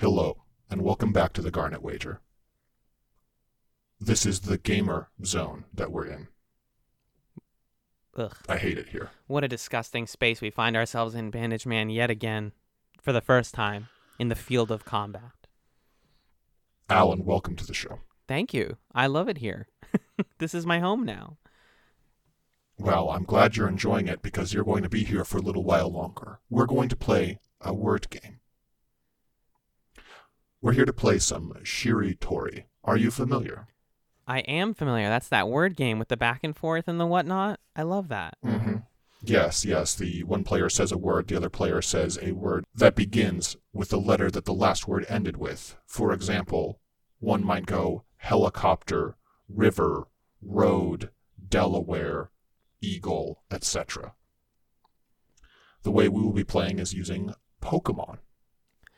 Hello, and welcome back to the Garnet Wager. This is the gamer zone that we're in. Ugh. I hate it here. What a disgusting space we find ourselves in, Bandage Man, yet again, for the first time, in the field of combat. Alan, welcome to the show. Thank you. I love it here. this is my home now. Well, I'm glad you're enjoying it because you're going to be here for a little while longer. We're going to play a word game. We're here to play some Shiritori. Are you familiar? I am familiar. That's that word game with the back and forth and the whatnot. I love that. Mm-hmm. Yes, yes. The one player says a word, the other player says a word that begins with the letter that the last word ended with. For example, one might go helicopter, river, road, Delaware, eagle, etc. The way we will be playing is using Pokemon.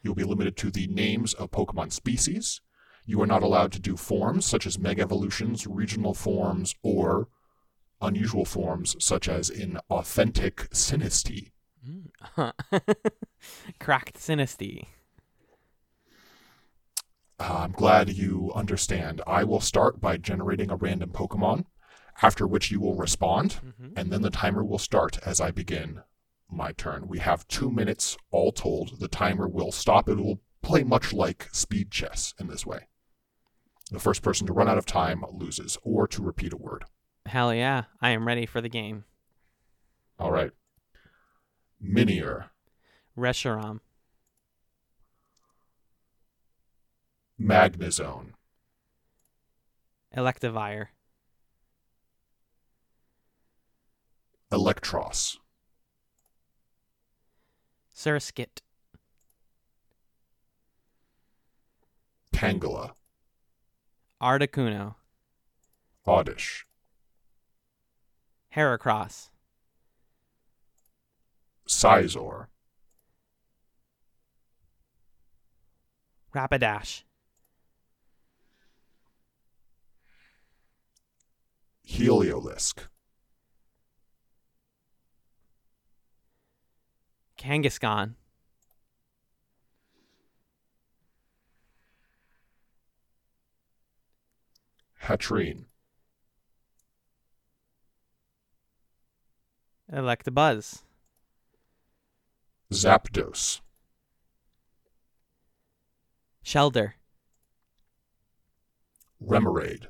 You'll be limited to the names of Pokemon species. You are not allowed to do forms such as Mega Evolutions, regional forms, or unusual forms such as in Authentic Sinistea. Mm. Cracked Sinistea. Uh, I'm glad you understand. I will start by generating a random Pokemon, after which you will respond, Mm-hmm. and then the timer will start as I begin my turn. We have two minutes all told. The timer will stop. It will play much like speed chess in this way. The first person to run out of time loses, or to repeat a word. Hell yeah. I am ready for the game. All right. Minior, Reshiram. Magnezone, Electivire. Eelektross, Surskit. Tangela, Articuno. Oddish, Heracross. Scizor, Rapidash. Heliolisk, Kangaskhan. Hatterene, Electabuzz. Zapdos, Shellder. Remoraid,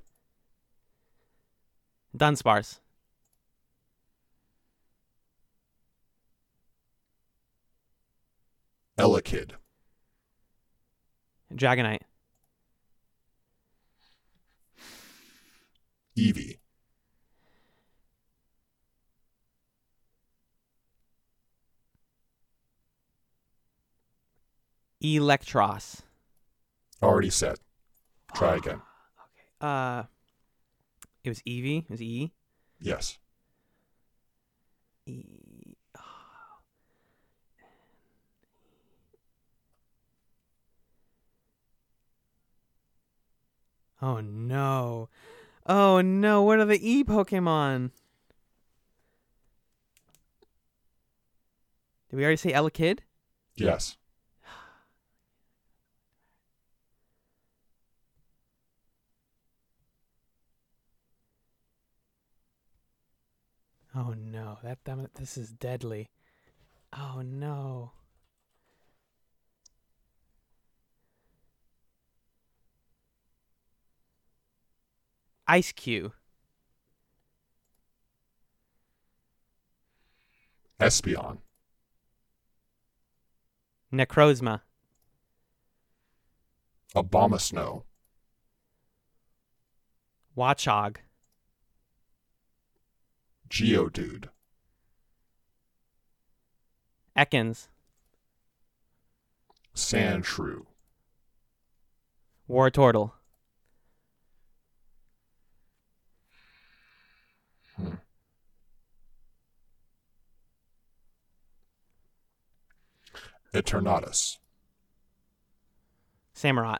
Dunsparce. Elekid, Dragonite. Eevee, Eelektross. already said. Try again. Okay. Uh, it was Eevee. It was E. Yes. E. Oh no. Oh no, what are the E Pokemon? Did we already say Elekid? Yes. Oh no, that, that this is deadly. Oh no. Ice Cube. Espeon, Necrozma. Abomasnow, Watchog. Geodude, Ekans. Sandshrew, Wartortle. Hmm. Eternatus. Samurott.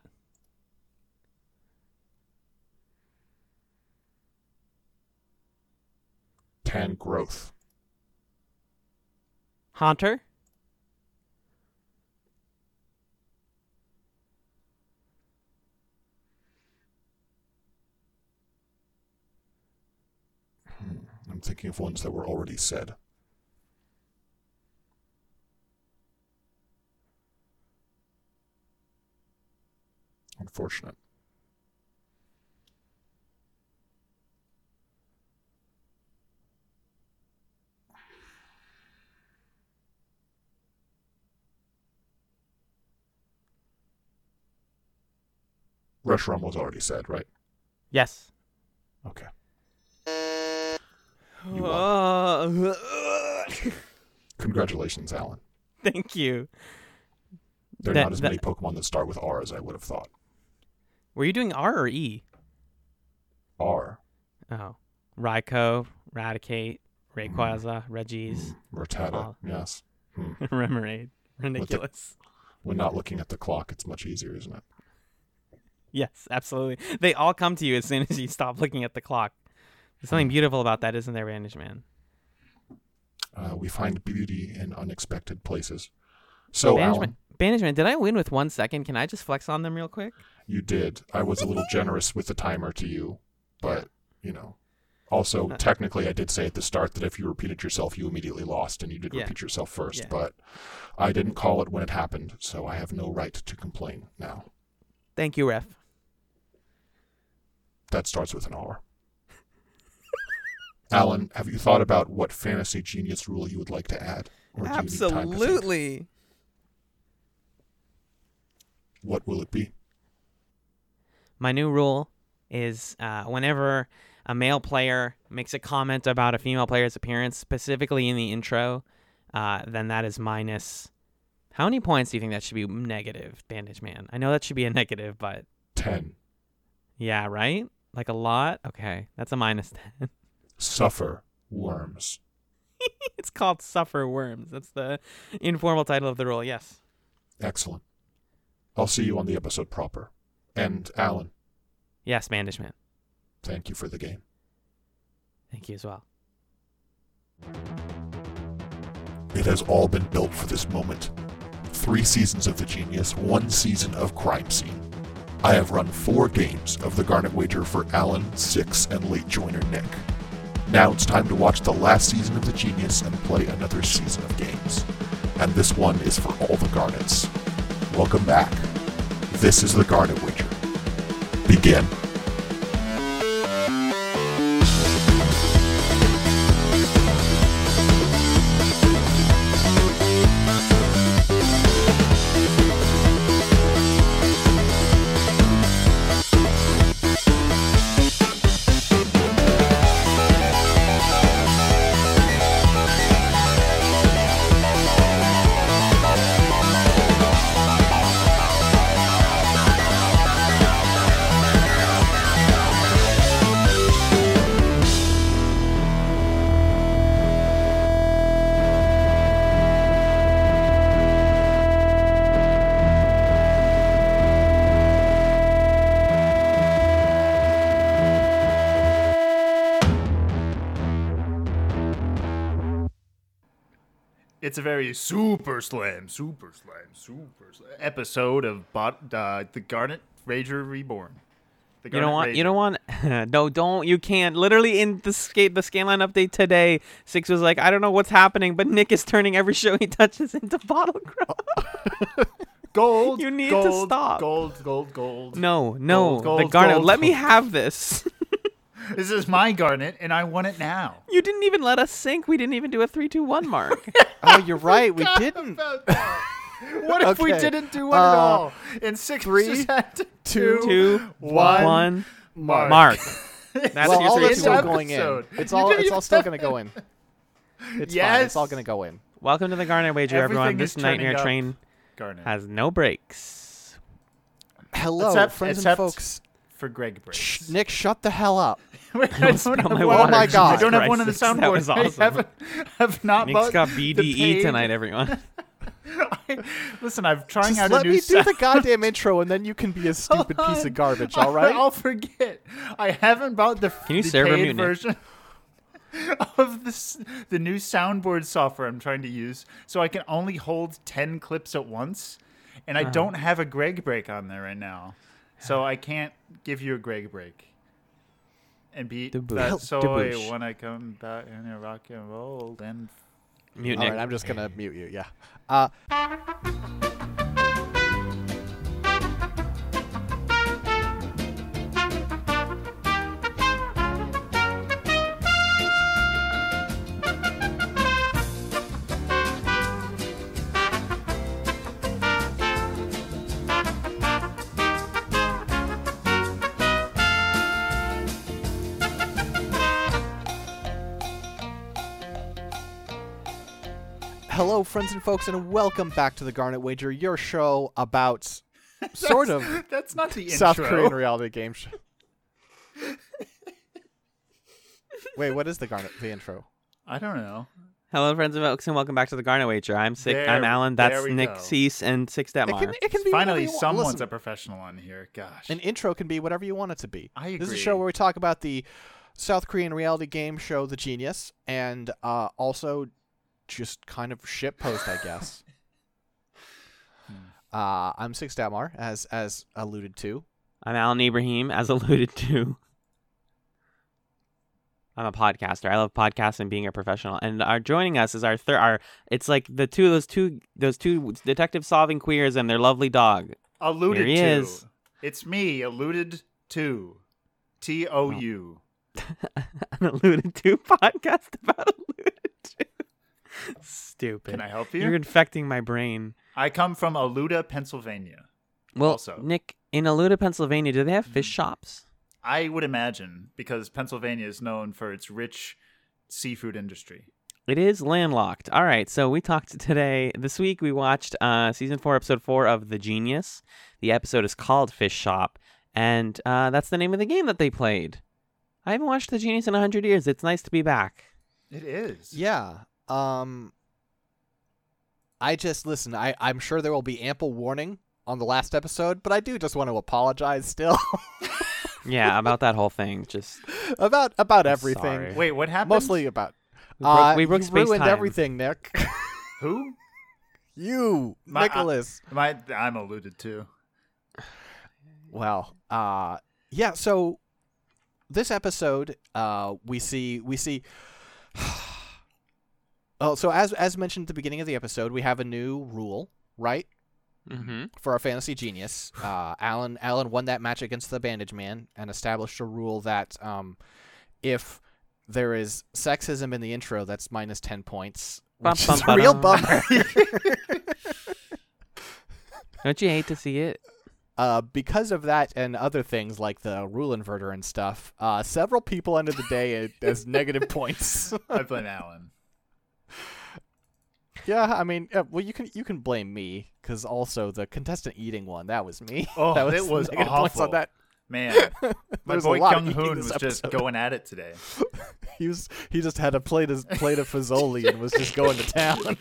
Tangrowth. Haunter. Hmm, I'm thinking of ones that were already said. Unfortunate. Reshiram was already said, right? Yes. Okay. Uh, Congratulations, Alan. Thank you. There are That- not as that- many Pokemon that start with R as I would have thought. Were you doing R or E? R. Oh. Raikou, Raticate, Rayquaza, Regis, Rattata. Oh. Yes. Hmm. Remoraid. Ridiculous. When not looking at the clock, it's much easier, isn't it? Yes, absolutely. They all come to you as soon as you stop looking at the clock. There's something beautiful about that, isn't there, Bandage Man? Uh, we find beauty in unexpected places. So, Bandage Alan, Man, did I win with one second? Can I just flex on them real quick? You did. I was a little generous with the timer to you, but, you know. Also, technically, I did say at the start that if you repeated yourself, you immediately lost, and you did Yeah. repeat yourself first. Yeah. But I didn't call it when it happened, so I have no right to complain now. Thank you, Ref. That starts with an R. Alan, have you thought about what fantasy genius rule you would like to add? Or do you need time to think? Absolutely. What will it be? My new rule is uh, whenever a male player makes a comment about a female player's appearance, specifically in the intro, uh, then that is minus. How many points do you think that should be negative, Bandage Man? I know that should be a negative, but 10. yeah, right? Like a lot? Okay, that's a minus 10. Suffer worms. it's called Suffer Worms. That's the informal title of the rule, yes. Excellent. I'll see you on the episode proper. And Alan, Yes, Bandage Man. thank you for the game. Thank you as well. It has all been built for this moment. Three seasons of The Genius, one season of Crime Scene. I have run four games of the Garnet Wager for Alan, Six, and late joiner Nick. Now it's time to watch the last season of The Genius and play another season of games. And this one is for all the Garnets. Welcome back. This is the Garnet Wager. Begin. It's a very super slam, super slam, super slam episode of bot, uh, the Garnet Rager Reborn. You don't want. You Rager. don't want. no, don't. You can't. Literally in the skate, the scanline update today, Six was like, I don't know what's happening, but Nick is turning every show he touches into bottle grub. gold. You need to gold, stop. Gold, gold, gold. No, no, Gold, the Garnet. gold, let me have this. This is my Garnet, and I want it now. you didn't even let us sync. We didn't even do a three, two, one mark. Oh, you're right. We didn't. what if we didn't do one at Uh, all? In six three, just had to two, do two, one, one, mark. mark. That's well, your all three, that's two, still going in. It's all. It's all still gonna go in. It's fine. Yes. It's all gonna go in. Welcome to the Garnet Wager, everyone. This nightmare up. train Garnet. has no brakes. Hello, Except- friends except- and folks. for Greg breaks. Shh, Nick, shut the hell up. Wait, I don't have my one- Oh my God. I don't have one on the Christ, that was awesome. I haven't, have not Nick's got BDE tonight, everyone. Listen, I'm trying Just out let a new Let me do sound. the goddamn intro, and then you can be a stupid piece of garbage. All right? I'll forget. I haven't bought the, Can you the server paid version of this the new soundboard software I'm trying to use, so I can only hold ten clips at once, and Uh-huh. I don't have a Greg break on there right now, so I can't give you a Greg break. And beat Deboosh. that Deboosh. soy when I come back in a rock and roll and Mute All Nick. right, I'm just gonna mute you. Yeah. Uh, hello, friends and folks, and welcome back to the Garnet Wager, your show about sort of That's not the South intro. Korean reality game show. Wait, what is the Garnet? The intro? I don't know. Hello, friends and folks, and welcome back to the Garnet Wager. I'm sick. I'm Alan. there That's we Nick go. Cease and Six It Detmar. can, it can be whatever Finally, you want. someone's Listen, a professional on here. Gosh. An intro can be whatever you want it to be. I This is a agree. show where we talk about the South Korean reality game show, The Genius, and uh, also just kind of shit post, I guess. uh, I'm Six Damar, as as alluded to. I'm Alan Ibrahim, as alluded to. I'm a podcaster. I love podcasts and being a professional. And our joining us is our third. Our it's like the two those two those two detective solving queers and their lovely dog. alluded Here he to. is. It's me, alluded to. T O U. An alluded to podcast about alluded to. Stupid. Can I help you? You're infecting my brain. I come from Aluda, Pennsylvania. Well, Also. Nick, in Aluda, Pennsylvania, do they have fish shops? I would imagine because Pennsylvania is known for its rich seafood industry. It is landlocked. All right, so we talked today. This week we watched uh, season four, episode four of The Genius. The episode is called Fish Shop, and uh, that's the name of the game that they played. I haven't watched The Genius in a hundred years. It's nice to be back. It is. Yeah. Um. I just listen. I I'm sure there will be ample warning on the last episode, but I do just want to apologize still Yeah, about that whole thing. Just about about I'm everything. sorry. Wait, what happened? Mostly about. we broke, uh, we broke ruined time. everything, Nick. Who? you, My- Nicholas. My, I'm alluded to. Well, uh yeah, so this episode uh we see we see Oh, so as as mentioned at the beginning of the episode, we have a new rule, right? Mm-hmm. For our fantasy genius. Uh Alan Alan won that match against the bandage man and established a rule that um if there is sexism in the intro, that's minus ten points. Bum, Which bum, is a real ba-dum. bummer. Don't you hate to see it? Uh, because of that and other things like the rule inverter and stuff, uh, several people ended the day as negative points. I blame Alan. Yeah, I mean, uh, well, you can you can blame me because also the contestant eating one that was me. Oh, that was it was negative points on awful. that. Man, my There's a boy Kyung Hoon this was just going at it today. He was he just had a plate of plate of Fazoli and was just going to town.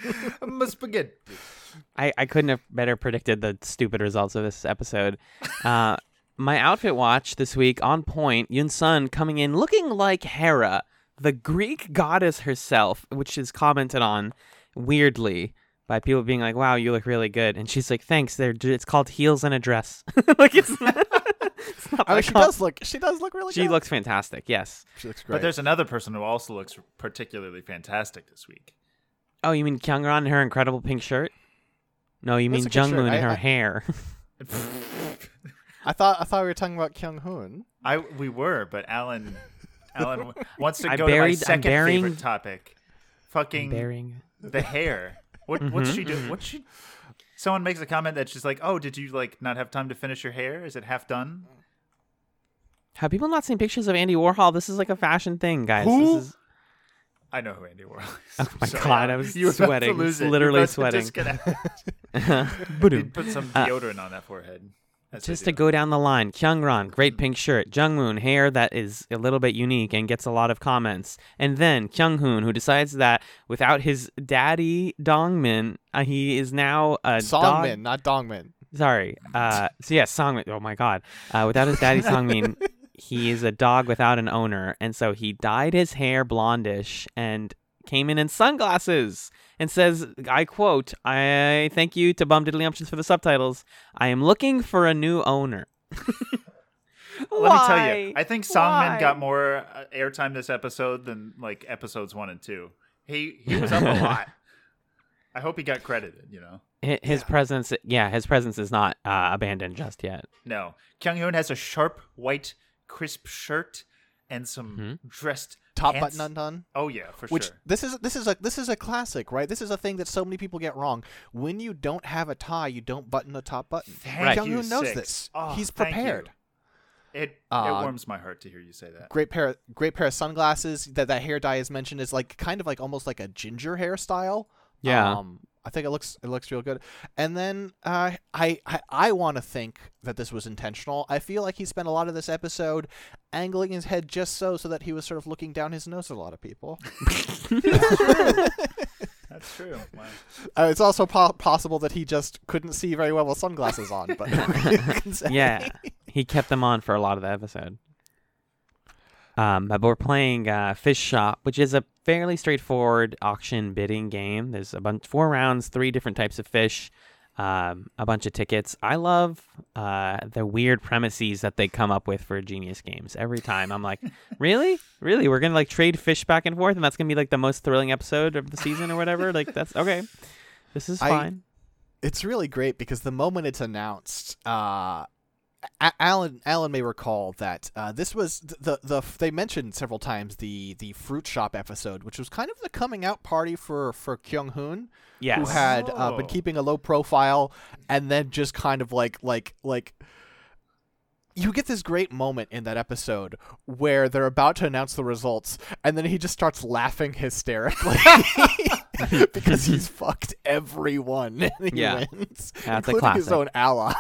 My spaghetti. I, I couldn't have better predicted the stupid results of this episode. Uh, my outfit watch this week on point. Yun Sun coming in looking like Hera, the Greek goddess herself, which is commented on weirdly by people being like, "Wow, you look really good," and she's like, "Thanks." They're it's called heels and a dress. like it's not. it's not I mean, she call. does look she does look really good. She good. looks fantastic. Yes. she looks great. But there's another person who also looks particularly fantastic this week. Oh, you mean Kyungran in her incredible pink shirt? No, you mean That's a good. Jungmoon in her I- hair. I thought I thought we were talking about Kyung Hoon. I we were, but Alan Alan wants to I go buried- to my I'm second burying- favorite topic. Fucking Bearing. The hair. What what's Mhm, she doing? What's she? Someone makes a comment that she's like, "Oh, did you like not have time to finish your hair? Is it half done?" Have people not seen pictures of Andy Warhol? This is like a fashion thing, guys. Who? This is... I know who Andy Warhol is. Oh my Sorry, God, I was You were about to sweating. lose it. You were Literally about to sweating. disconnect. Ba-doom. He'd put some Uh, deodorant on that forehead. That's Just to go down the line, Kyungran, great pink shirt. Jungmoon, hair that is a little bit unique and gets a lot of comments. And then Kyunghoon, who decides that without his daddy Dongmin, uh, he is now a dog- Songmin, not Dongmin. Sorry. Uh, so yeah, Songmin. Oh my God. Uh, without his daddy Songmin, he is a dog without an owner, and so he dyed his hair blondish and came in in sunglasses and says, "I quote: I thank you to Bum Diddly Umptions for the subtitles. I am looking for a new owner." Let me tell you, I think Songmin Why? got more uh, airtime this episode than like episodes one and two. He he was up a lot. I hope he got credited. You know, Hi- His presence, yeah, his presence is not uh, abandoned just yet. no. Kyung Hoon has a sharp white crisp shirt and some dressed Top pants. button undone. Oh yeah, for sure. Which sure. this is this is a this is a classic, right? This is a thing that so many people get wrong. When you don't have a tie, you don't button the top button. Thank Right. Kyung you, Hoon knows Six. this. Oh, He's prepared. It Uh, it warms my heart to hear you say that. Great pair, great pair of sunglasses. That that hair dye is mentioned is like kind of like almost like a ginger hairstyle. Yeah. Um, I think it looks it looks real good. And then uh, I I, I want to think that this was intentional. I feel like he spent a lot of this episode angling his head just so so that he was sort of looking down his nose at a lot of people. That's true. Wow. Uh, it's also po- possible that he just couldn't see very well with sunglasses on. But you can say. yeah, he kept them on for a lot of the episode. Um, but we're playing uh, Fish Shop, which is a fairly straightforward auction bidding game. There's a bunch, four rounds, three different types of fish, um, a bunch of tickets. I love uh, the weird premises that they come up with for Genius games. Every time I'm like, really, really, we're gonna like trade fish back and forth, and that's gonna be like the most thrilling episode of the season or whatever. like that's okay. This is I- fine. it's really great because the moment it's announced, uh, A- Alan Alan may recall that uh, this was th- the the they mentioned several times the the fruit shop episode, which was kind of the coming out party for for Kyung Hoon, yes. who had uh, been Oh. keeping a low profile, and then just kind of like like like. You get this great moment in that episode where they're about to announce the results, and then he just starts laughing hysterically because he's fucked everyone. And he Yeah. wins, That's a including his own ally,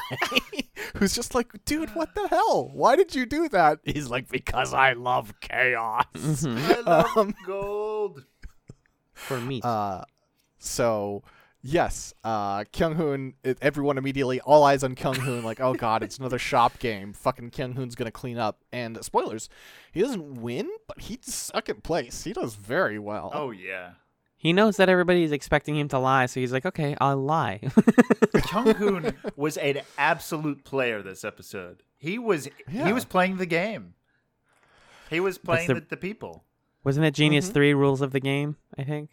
who's just like, "Dude, what the hell? Why did you do that?" He's like, "Because I love chaos." Mhm. I love Um, gold. for me. Uh, so yes, uh, Kyung Hoon. Everyone immediately, all eyes on Kyung Hoon. Like, oh god, it's another shop game. Fucking Kyung Hoon's gonna clean up. And spoilers, he doesn't win, but he's second place. He does very well. Oh yeah. He knows that everybody's expecting him to lie, so he's like, okay, I'll lie. Kyung Hoon was an absolute player this episode. He was Yeah. he was playing the game. He was playing the- the, the people. Wasn't it Genius Mhm. 3 Rules of the Game, I think?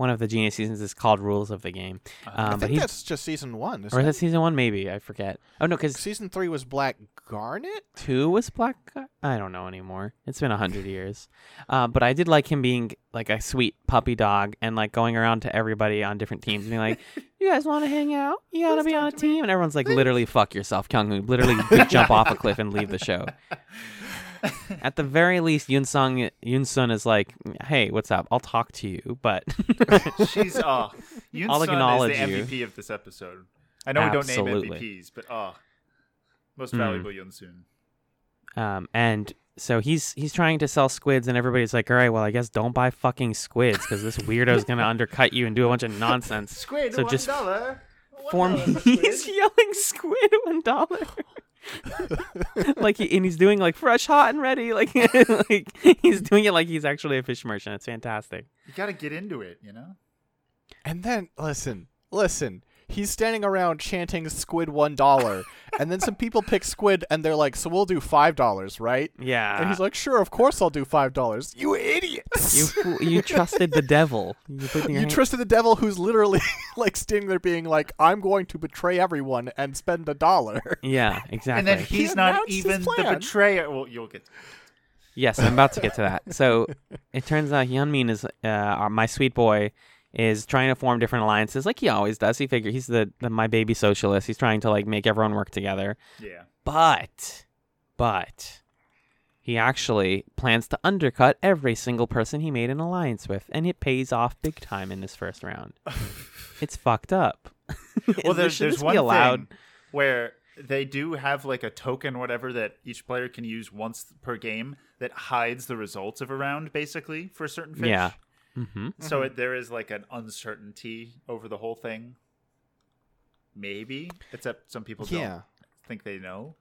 One of the Genius seasons is called Rules of the Game. Uh, I Um, but think he's, that's just season one. Or is it season 1 maybe? I forget. Oh no, cuz Season three was Black Garnet. 2 was Black? I don't know anymore. It's been a 100 years. Uh, but I did like him being like a sweet puppy dog and like going around to everybody on different teams and being like, "You guys want to hang out? You got to Let's be on a team." And everyone's like, "Literally fuck yourself, Kyung Literally jump off a cliff and leave the show." At the very least, Yoon Sung Yoon Sun is like, "Hey, what's up? I'll talk to you." But She's oh Yoon I'll Sun acknowledge is the you. MVP of this episode. I know we don't name MVPs, but oh most Mm. valuable Yoon Soon. um, and so he's he's trying to sell squids, and everybody's like, "All right, well, I guess don't buy fucking squids because this weirdo's gonna undercut you and do a bunch of nonsense." Squid, So one just dollar. One For me, he's yelling "squid one dollar," like he, and he's doing like fresh, hot, and ready. Like like he's doing it like he's actually a fish merchant. It's fantastic. You got to get into it, you know. And then listen, listen. He's standing around chanting "Squid one dollar," and then some people pick squid, and they're like, "So we'll do five dollars, right?" Yeah, And he's like, "Sure, of course I'll do five dollars." You idiots! you you trusted the devil. You, You hand- trusted the devil, who's literally like standing there, being like, "I'm going to betray everyone and spend a dollar." Yeah, exactly. And then he's not even the betrayer. Well, you'll get. Yes, I'm about to get to that. So it turns out Hyunmin is uh, my sweet boy is trying to form different alliances like he always does. He figure he's the, the my baby socialist. He's trying to like make everyone work together. Yeah. But but he actually plans to undercut every single person he made an alliance with and it pays off big time in this first round. it's fucked up. Well, there's there's one allowed? thing where they do have like a token, whatever, that each player can use once per game that hides the results of a round, basically for certain fish. Yeah. Mm-hmm. So it, there is like an uncertainty over the whole thing. Maybe, except some people Yeah. don't think they know.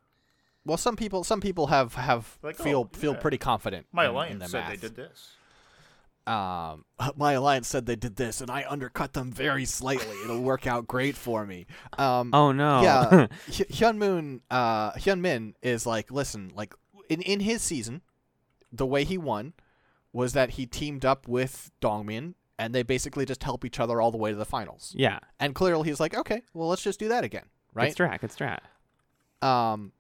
Well, some people, some people have have Like, feel oh, feel yeah. pretty confident. My in- in alliance the said they did this. um, my alliance said they did this, and I undercut them very slightly. It'll work out great for me. Um, Oh no. yeah, Hy- Hyun Moon, uh, Hyun Min is like, listen, like in in his season, the way he won was that he teamed up with Dongmin, and they basically just help each other all the way to the finals. yeah. And clearly, he's like, okay, well, let's just do that again, right? It's strat. It's strat. Um,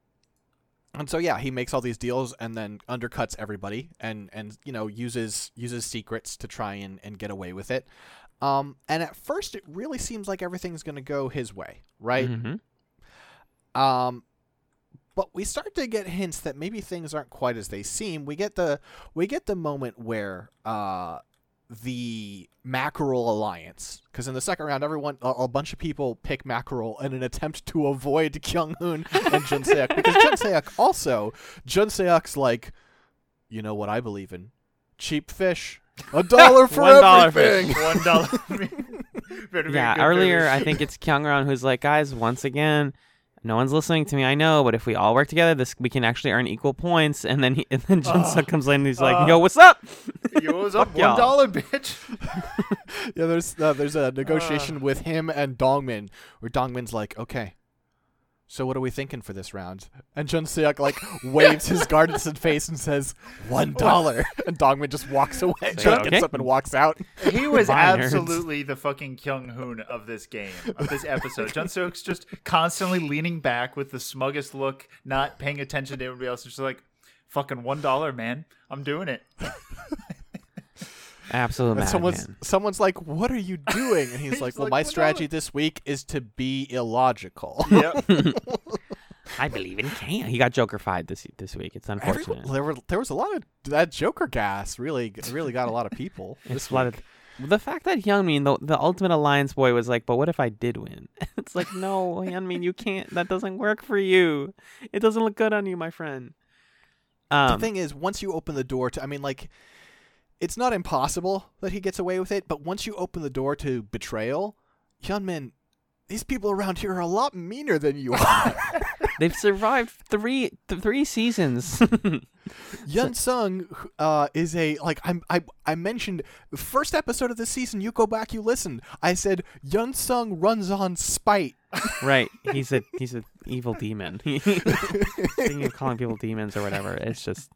and so yeah, he makes all these deals and then undercuts everybody, and and you know uses uses secrets to try and and get away with it. Um, and at first, it really seems like everything's gonna go his way, right? Mhm. Um, but we start to get hints that maybe things aren't quite as they seem. We get the we get the moment where uh the Mackerel Alliance, because in the second round, everyone a, a bunch of people pick Mackerel in an attempt to avoid Kyung Hoon and Jun Seok, because Jun Seok also Jun Seok's like, you know what I believe in, cheap fish, a dollar for One dollar fish. everything. One dollar. Better be Yeah. Earlier, finish. I think it's Kyungran who's like, guys, once again. No one's listening to me. I know, but if we all work together, this we can actually earn equal points. And then he, and then Jun. Suk comes in and he's like. "Yo, what's up?" You was up Fuck y'all. one dollar, bitch. yeah, there's uh, there's a negotiation Uh. with him and Dongmin, where Dongmin's like, okay, so what are we thinking for this round? And Jun Seok like waves his garden face and says one dollar, and Dongmin just walks away. Like, Jun okay. gets up and walks out. He was Bye, nerds. absolutely the fucking Kyung Hoon of this game, of this episode. Jun Seok's just constantly leaning back with the smuggest look, not paying attention to everybody else. It's just like, fucking one dollar, man. I'm doing it. Absolute And someone's madman. someone's like, "What are you doing?" And he's like, "Well, like, my "$1." strategy this week is to be illogical." Yep. I believe in Kane. He got Joker-fied this this week. It's Everyone, unfortunate. there were there was a lot of that Joker gas. Really, really got a lot of people. It's this flooded. week. The fact that Hyunmin, the the ultimate alliance boy, was like, "But what if I did win?" it's like, no, Hyunmin, you can't. That doesn't work for you. It doesn't look good on you, my friend. Um, the thing is, once you open the door to, I mean, like, it's not impossible that he gets away with it, but once you open the door to betrayal, Hyunmin, these people around here are a lot meaner than you are. they've survived three th- three seasons. Yun Sung uh, is a like I'm I I mentioned the first episode of this season. You go back, you listen. I said Yun Sung runs on spite. right? He's a he's an evil demon. Thinking of calling people demons or whatever. It's just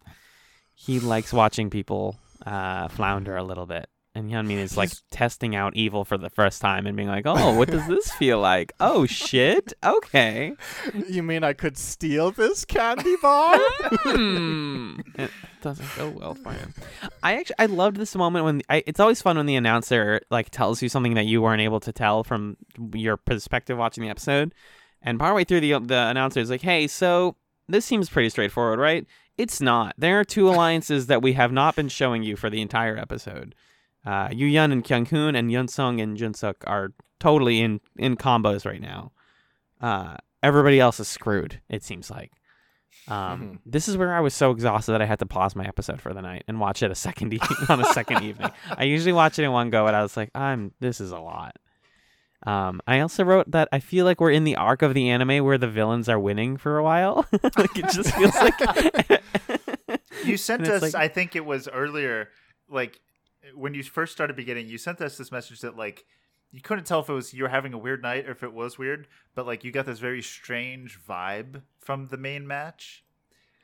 he likes watching people uh, flounder a little bit. And Hyunmin is like testing out evil for the first time and being like, "Oh, what does this feel like? Oh shit, okay." You mean I could steal this candy bar? Hmm. it doesn't go well for him. I actually I loved this moment when I, it's always fun when the announcer like tells you something that you weren't able to tell from your perspective watching the episode. And partway through the the announcer is like, "Hey, so this seems pretty straightforward, right? It's not. There are two alliances that we have not been showing you for the entire episode. Uh, Yu Yun and Kyung Hoon and Yun Sung and Jun Suk are totally in in combos right now. Uh, everybody else is screwed. It seems like. Um, Mhm. This is where I was so exhausted that I had to pause my episode for the night and watch it a second e- on a second evening. I usually watch it in one go, and I was like, "I'm this is a lot." Um, I also wrote that I feel like we're in the arc of the anime where the villains are winning for a while. like it just feels like You sent us, like- I think it was earlier, like when you first started beginning, you sent us this message that like you couldn't tell if it was you were having a weird night or if it was weird, but like you got this very strange vibe from the main match,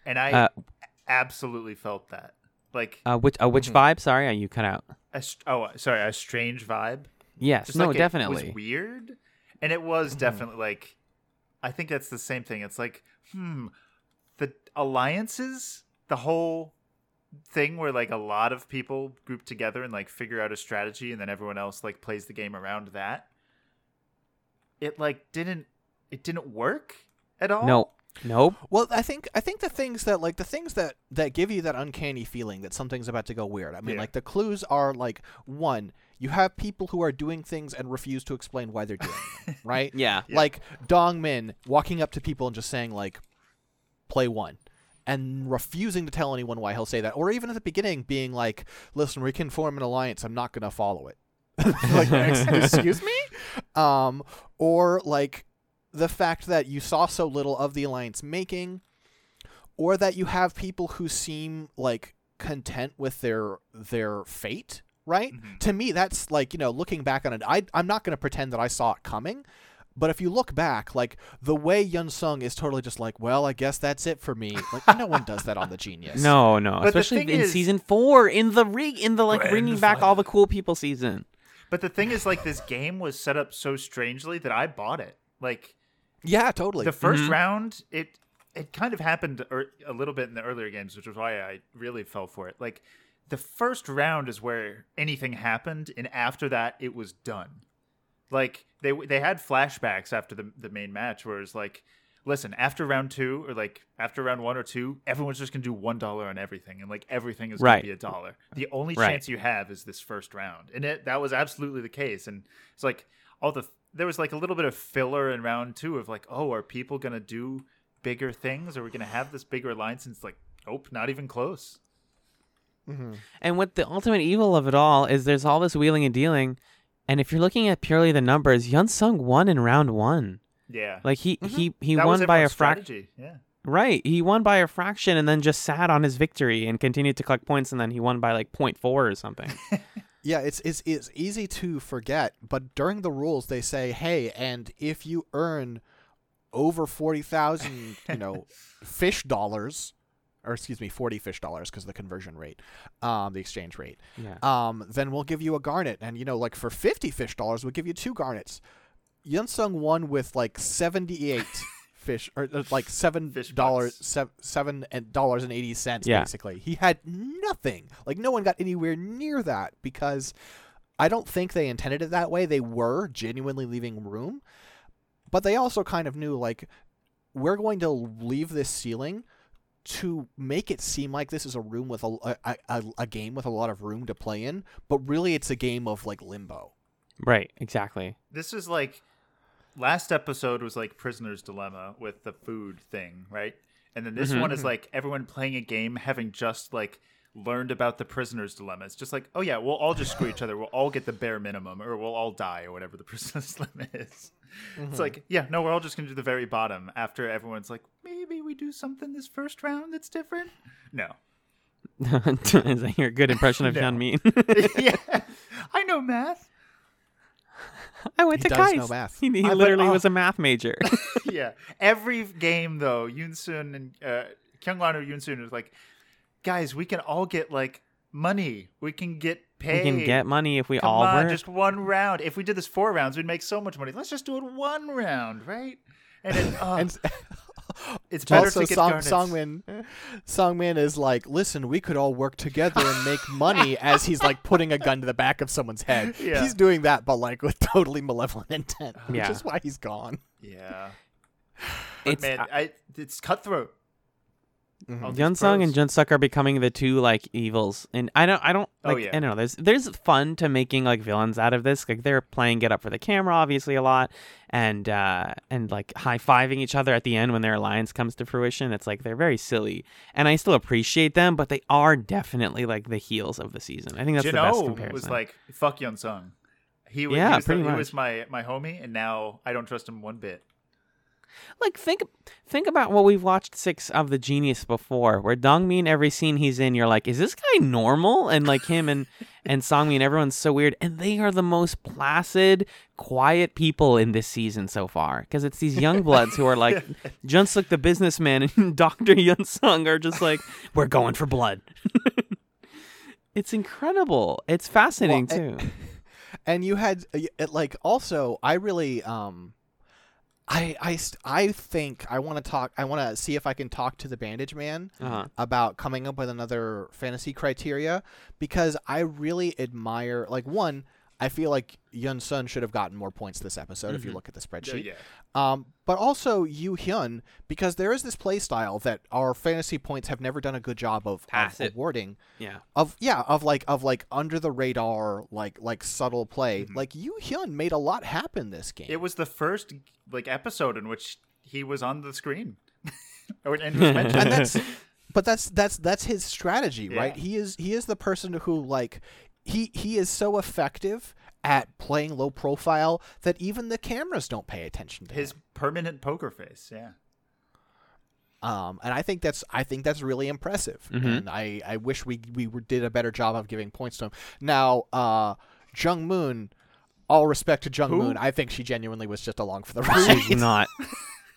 and I Uh, absolutely felt that. Like uh, which uh, which Mhm. vibe? Sorry, you cut out. a, oh, sorry, a strange vibe. Yes, Just no, like definitely. It was weird, and it was Mhm. definitely like. I think that's the same thing. It's like, hmm, the alliances, the whole thing where like a lot of people group together and like figure out a strategy, and then everyone else like plays the game around that. It like didn't it didn't work at all. No, nope. Well, I think I think the things that like the things that that give you that uncanny feeling that something's about to go weird. I mean, Yeah. like the clues are like one, you have people who are doing things and refuse to explain why they're doing them, right? Yeah. Yeah. Like Dong Min walking up to people and just saying like, "Play one." And refusing to tell anyone why he'll say that, or even at the beginning being like, "Listen, we can form an alliance. I'm not gonna follow it." like, excuse me, um, or like the fact that you saw so little of the alliance making, or that you have people who seem like content with their their fate right? Mm-hmm. To me, that's like, you know, looking back on it, I, I'm not going to pretend that I saw it coming. But if you look back, like the way Yun Sung is totally just like, well, I guess that's it for me. Like no one does that on the Genius. No, no, But especially in is- season four, in the ring, in the like Grand bringing back all the cool people season. But the thing is, like, this game was set up so strangely that I bought it. Like, Yeah, totally. the 1st Mhm. round, it it kind of happened er- a little bit in the earlier games, which was why I really fell for it. Like, the first round is where anything happened, and after that, it was done. Like they they had flashbacks after the the main match, where it's like, listen, after round two or like after round one or two, everyone's just gonna do one dollar on everything, and like everything is Right. gonna be a dollar. The only Right. chance you have is this first round, and it that was absolutely the case. And it's like all the there was like a little bit of filler in round two of like, oh, are people gonna do bigger things? Are we gonna have this bigger alliance? And it's like, nope, not even close. Mm-hmm. And what the ultimate evil of it all is there's all this wheeling and dealing. And if you're looking at purely the numbers, Yun Sung won in round one. Yeah, Like he mm-hmm. he, he that won by a fraction. Yeah. Right. He won by a fraction and then just sat on his victory and continued to collect points and then he won by like 0.4 or something. Yeah, it's, it's it's easy to forget, but during the rules they say, "Hey, and if you earn over 40,000, you know, fish dollars, or excuse me, 40 fish dollars because of the conversion rate, um the exchange rate. yeah. Um then we'll give you a garnet and you know, like for 50 fish dollars we'll give you two garnets." Yunsung won with like 78 fish or uh, like 7 Fish dollars bucks. 7 and dollars and 80 cents Yeah. basically. He had nothing. Like no one got anywhere near that because I don't think they intended it that way. They were genuinely leaving room, but they also kind of knew like we're going to leave this ceiling to make it seem like this is a room with a, a, a, a game with a lot of room to play in, but really it's a game of like limbo. Right. Exactly. this is like last episode was like prisoner's dilemma with the food thing right and then this Mhm. one is like everyone playing a game having just like learned about the prisoner's dilemma it's just like oh yeah we'll all just screw each other we'll all get the bare minimum or we'll all die or whatever the prisoner's dilemma is it's like yeah no we're all just gonna do the very bottom after everyone's like maybe we do something this first round that's different no is that your good impression of No. Hyun Min? yeah i know math I went He to does Kais. know math. He, he I bet- literally oh. was a math major. yeah. Every game though, Yoon Sun and uh, Kyungran or Yoon Sun is like, guys, we can all get like money. We can get paid. we can get money if we Come all on, work. just one round. If we did this four rounds, we'd make so much money. Let's just do it one round, right? And then uh, And it's better also, to get Song, garnets. Songmin, Songmin is like, listen, we could all work together and make money as he's like putting a gun to the back of someone's head. Yeah. He's doing that, but like with totally malevolent intent, which is why he's gone. Yeah. But It's man, I, it's cutthroat. Mhm. All Yun Sung and pros. Jun Suk are becoming the two like evils, and I don't, I don't Oh, like, yeah. I don't know. There's, there's fun to making like villains out of this. Like they're playing get up for the camera, obviously a lot, and uh, and like high fiving each other at the end when their alliance comes to fruition. It's like they're very silly, and I still appreciate them, but they are definitely like the heels of the season. I think that's the best Jino comparison. was like, fuck Young Sung. He, wa- Yeah, he was, the- pretty he was my, my homie, and now I don't trust him one bit. Like think think about what we've watched six of the genius before where dongmin every scene he's in you're like is this guy normal? And like him and and songmin everyone's so weird. And they are the most placid quiet people in this season so far because it's these young bloods who are like junsuk the businessman and dr yun sung are just like we're going for blood. It's incredible. It's fascinating Well, too. and you had it, like also I really um I I I think I want to talk I want to see if I can talk to the bandage man uh-huh. about coming up with another fantasy criteria because I really admire like one I feel like Yun Sun should have gotten more points this episode if you Mhm. look at the spreadsheet. yeah. Um, but also Yu Hyun because there is this play style that our fantasy points have never done a good job of, of awarding yeah of yeah of like of like under the radar like like subtle play Mhm. like Yu Hyun made a lot happen this game. It was the first like episode in which he was on the screen, and was mentioned. and that's but that's that's that's his strategy right he is he is the person who like he he is so effective at playing low profile that even the cameras don't pay attention to him. his him permanent poker face. Yeah, Um, and I think that's I think that's really impressive, Mhm. and I, I wish we we were- did a better job of giving points to him. Now, uh, Jung Moon, all respect to Jung Who? Moon, I think she genuinely was just along for the ride. She's not.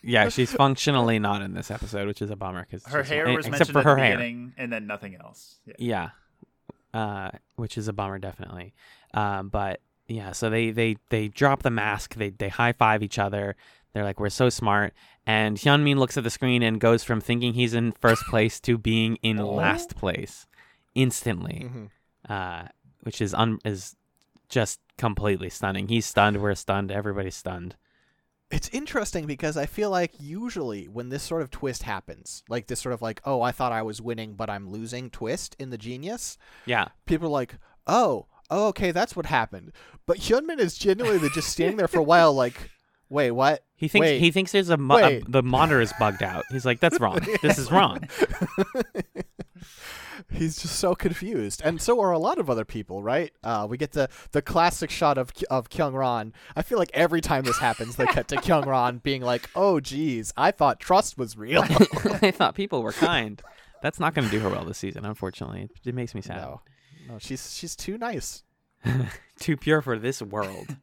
Yeah, she's functionally not in this episode, which is a bummer because Her hair was except mentioned for at her the hair. beginning, and then nothing else. Yeah. Yeah, uh, which is a bummer, definitely. Um, but yeah, so they they they drop the mask. They they high five each other. They're like, "We're so smart." And Hyunmin looks at the screen and goes from thinking he's in first place to being in last place instantly, Mhm. uh, which is un- is just completely stunning. He's stunned. We're stunned. Everybody's stunned. It's interesting because I feel like usually when this sort of twist happens, like this sort of like, oh, I thought I was winning but I'm losing twist in the genius, Yeah, people are like, oh, oh, okay, that's what happened. But Hyunmin is genuinely just standing there for a while, like, wait, what? he thinks Wait. he thinks there's a, mo- a the monitor is bugged out. He's like, "That's wrong. This is wrong." He's just so confused, and so are a lot of other people, right? Uh, we get the the classic shot of of Kyungran. I feel like every time this happens, they cut to Kyungran being like, "Oh, geez, I thought trust was real." I thought people were kind. That's not going to do her well this season, unfortunately. It, it makes me sad. no, no, she's she's too nice. Too pure for this world.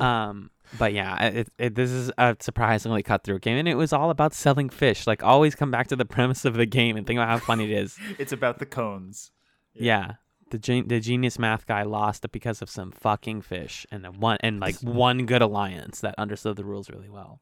um, but yeah, it, it, this is a surprisingly cut through game, and it was all about selling fish. Like, always come back to the premise of the game and think about how funny it is. It's about the cones. Yeah. The, gen- the genius math guy lost because of some fucking fish and one and like one good alliance that understood the rules really well.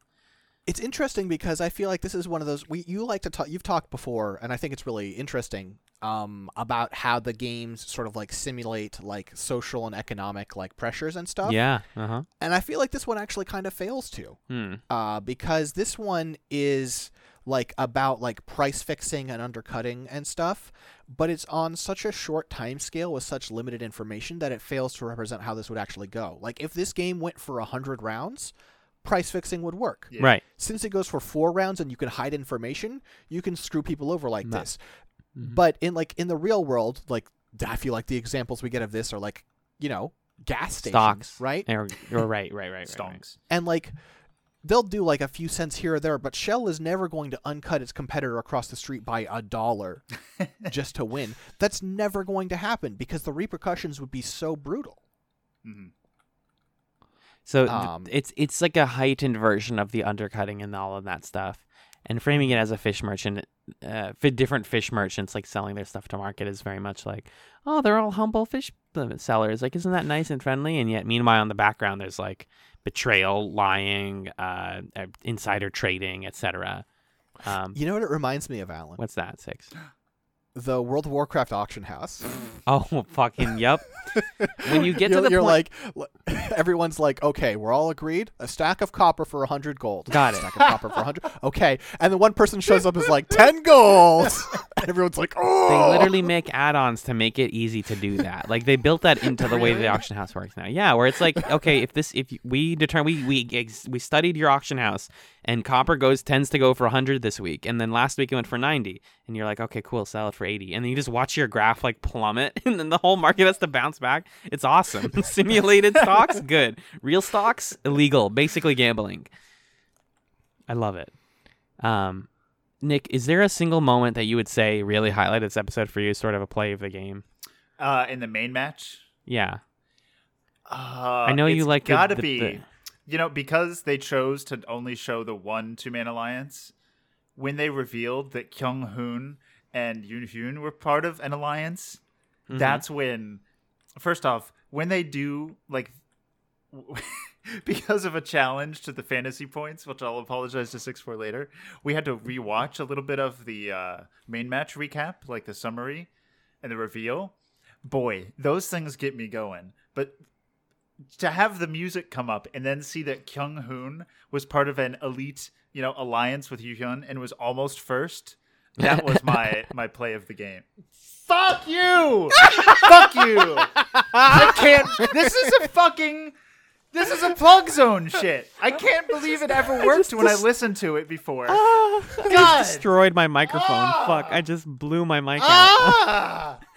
It's interesting because I feel like this is one of those we you like to talk. You've talked before, and I think it's really interesting um, about how the games sort of like simulate like social and economic like pressures and stuff. Yeah. Uh huh. And I feel like this one actually kind of fails to. Hmm. uh, because this one is like about like price fixing and undercutting and stuff, but it's on such a short time scale with such limited information that it fails to represent how this would actually go. Like if this game went for a hundred rounds, price fixing would work. Yeah. Right. Since it goes for four rounds and you can hide information, you can screw people over like No. this. Mhm. But in like in the real world, like I feel like the examples we get of this are like you know gas stations, Stocks. right? You're, you're right. Right. Right. Right. right. And like they'll do like a few cents here or there but shell is never going to uncut its competitor across the street by a dollar just to win that's never going to happen because the repercussions would be so brutal hmm So th- Um, it's it's like a heightened version of the undercutting and all of that stuff. And framing it as a fish merchant, uh, different fish merchants like selling their stuff to market is very much like, oh, they're all humble fish uh, sellers. Like, isn't that nice and friendly? And yet, meanwhile, in the background, there's like betrayal, lying, uh, uh, insider trading, etc. Um, you know what it reminds me of alan what's that? Six. the world of warcraft auction house Oh, fucking yep. when you get to you're, the you're point, like everyone's like okay we're all agreed a stack of copper for a 100 gold Got a it. stack of copper for 100 okay and then one person shows up as like 10 gold and everyone's like oh They literally make add-ons to make it easy to do that. Like they built that into the way the auction house works now. Yeah, where it's like, okay, if this, if we determine, we we ex- we studied your auction house, and copper goes tends to go for hundred this week, and then last week it went for ninety, and you're like, okay, cool, sell it for eighty, and then you just watch your graph like plummet, and then the whole market has to bounce back. It's awesome. Simulated stocks, good. Real stocks, illegal. Basically gambling. I love it. Um, Nick, is there a single moment that you would say really highlighted this episode for you, sort of a play of the game? Uh, in the main match, Yeah. uh, I know you like the- Gotta the- be, the- you know, because they chose to only show the one two man alliance. When they revealed that Kyung Hoon and Yoon Hyun were part of an alliance, Mhm. that's when first off when they do like because of a challenge to the fantasy points which i'll apologize to six for later we had to rewatch a little bit of the uh, main match recap like the summary and the reveal. Boy those things get me going. But to have the music come up and then see that kyung hoon was part of an elite you know alliance with Hyun and was almost first that was my my play of the game fuck you fuck you I can't. This is a fucking. This is a plug zone shit. I can't believe it ever worked when I listened to it before. I God. destroyed my microphone. Ah! Fuck! I just blew my mic out. Ah!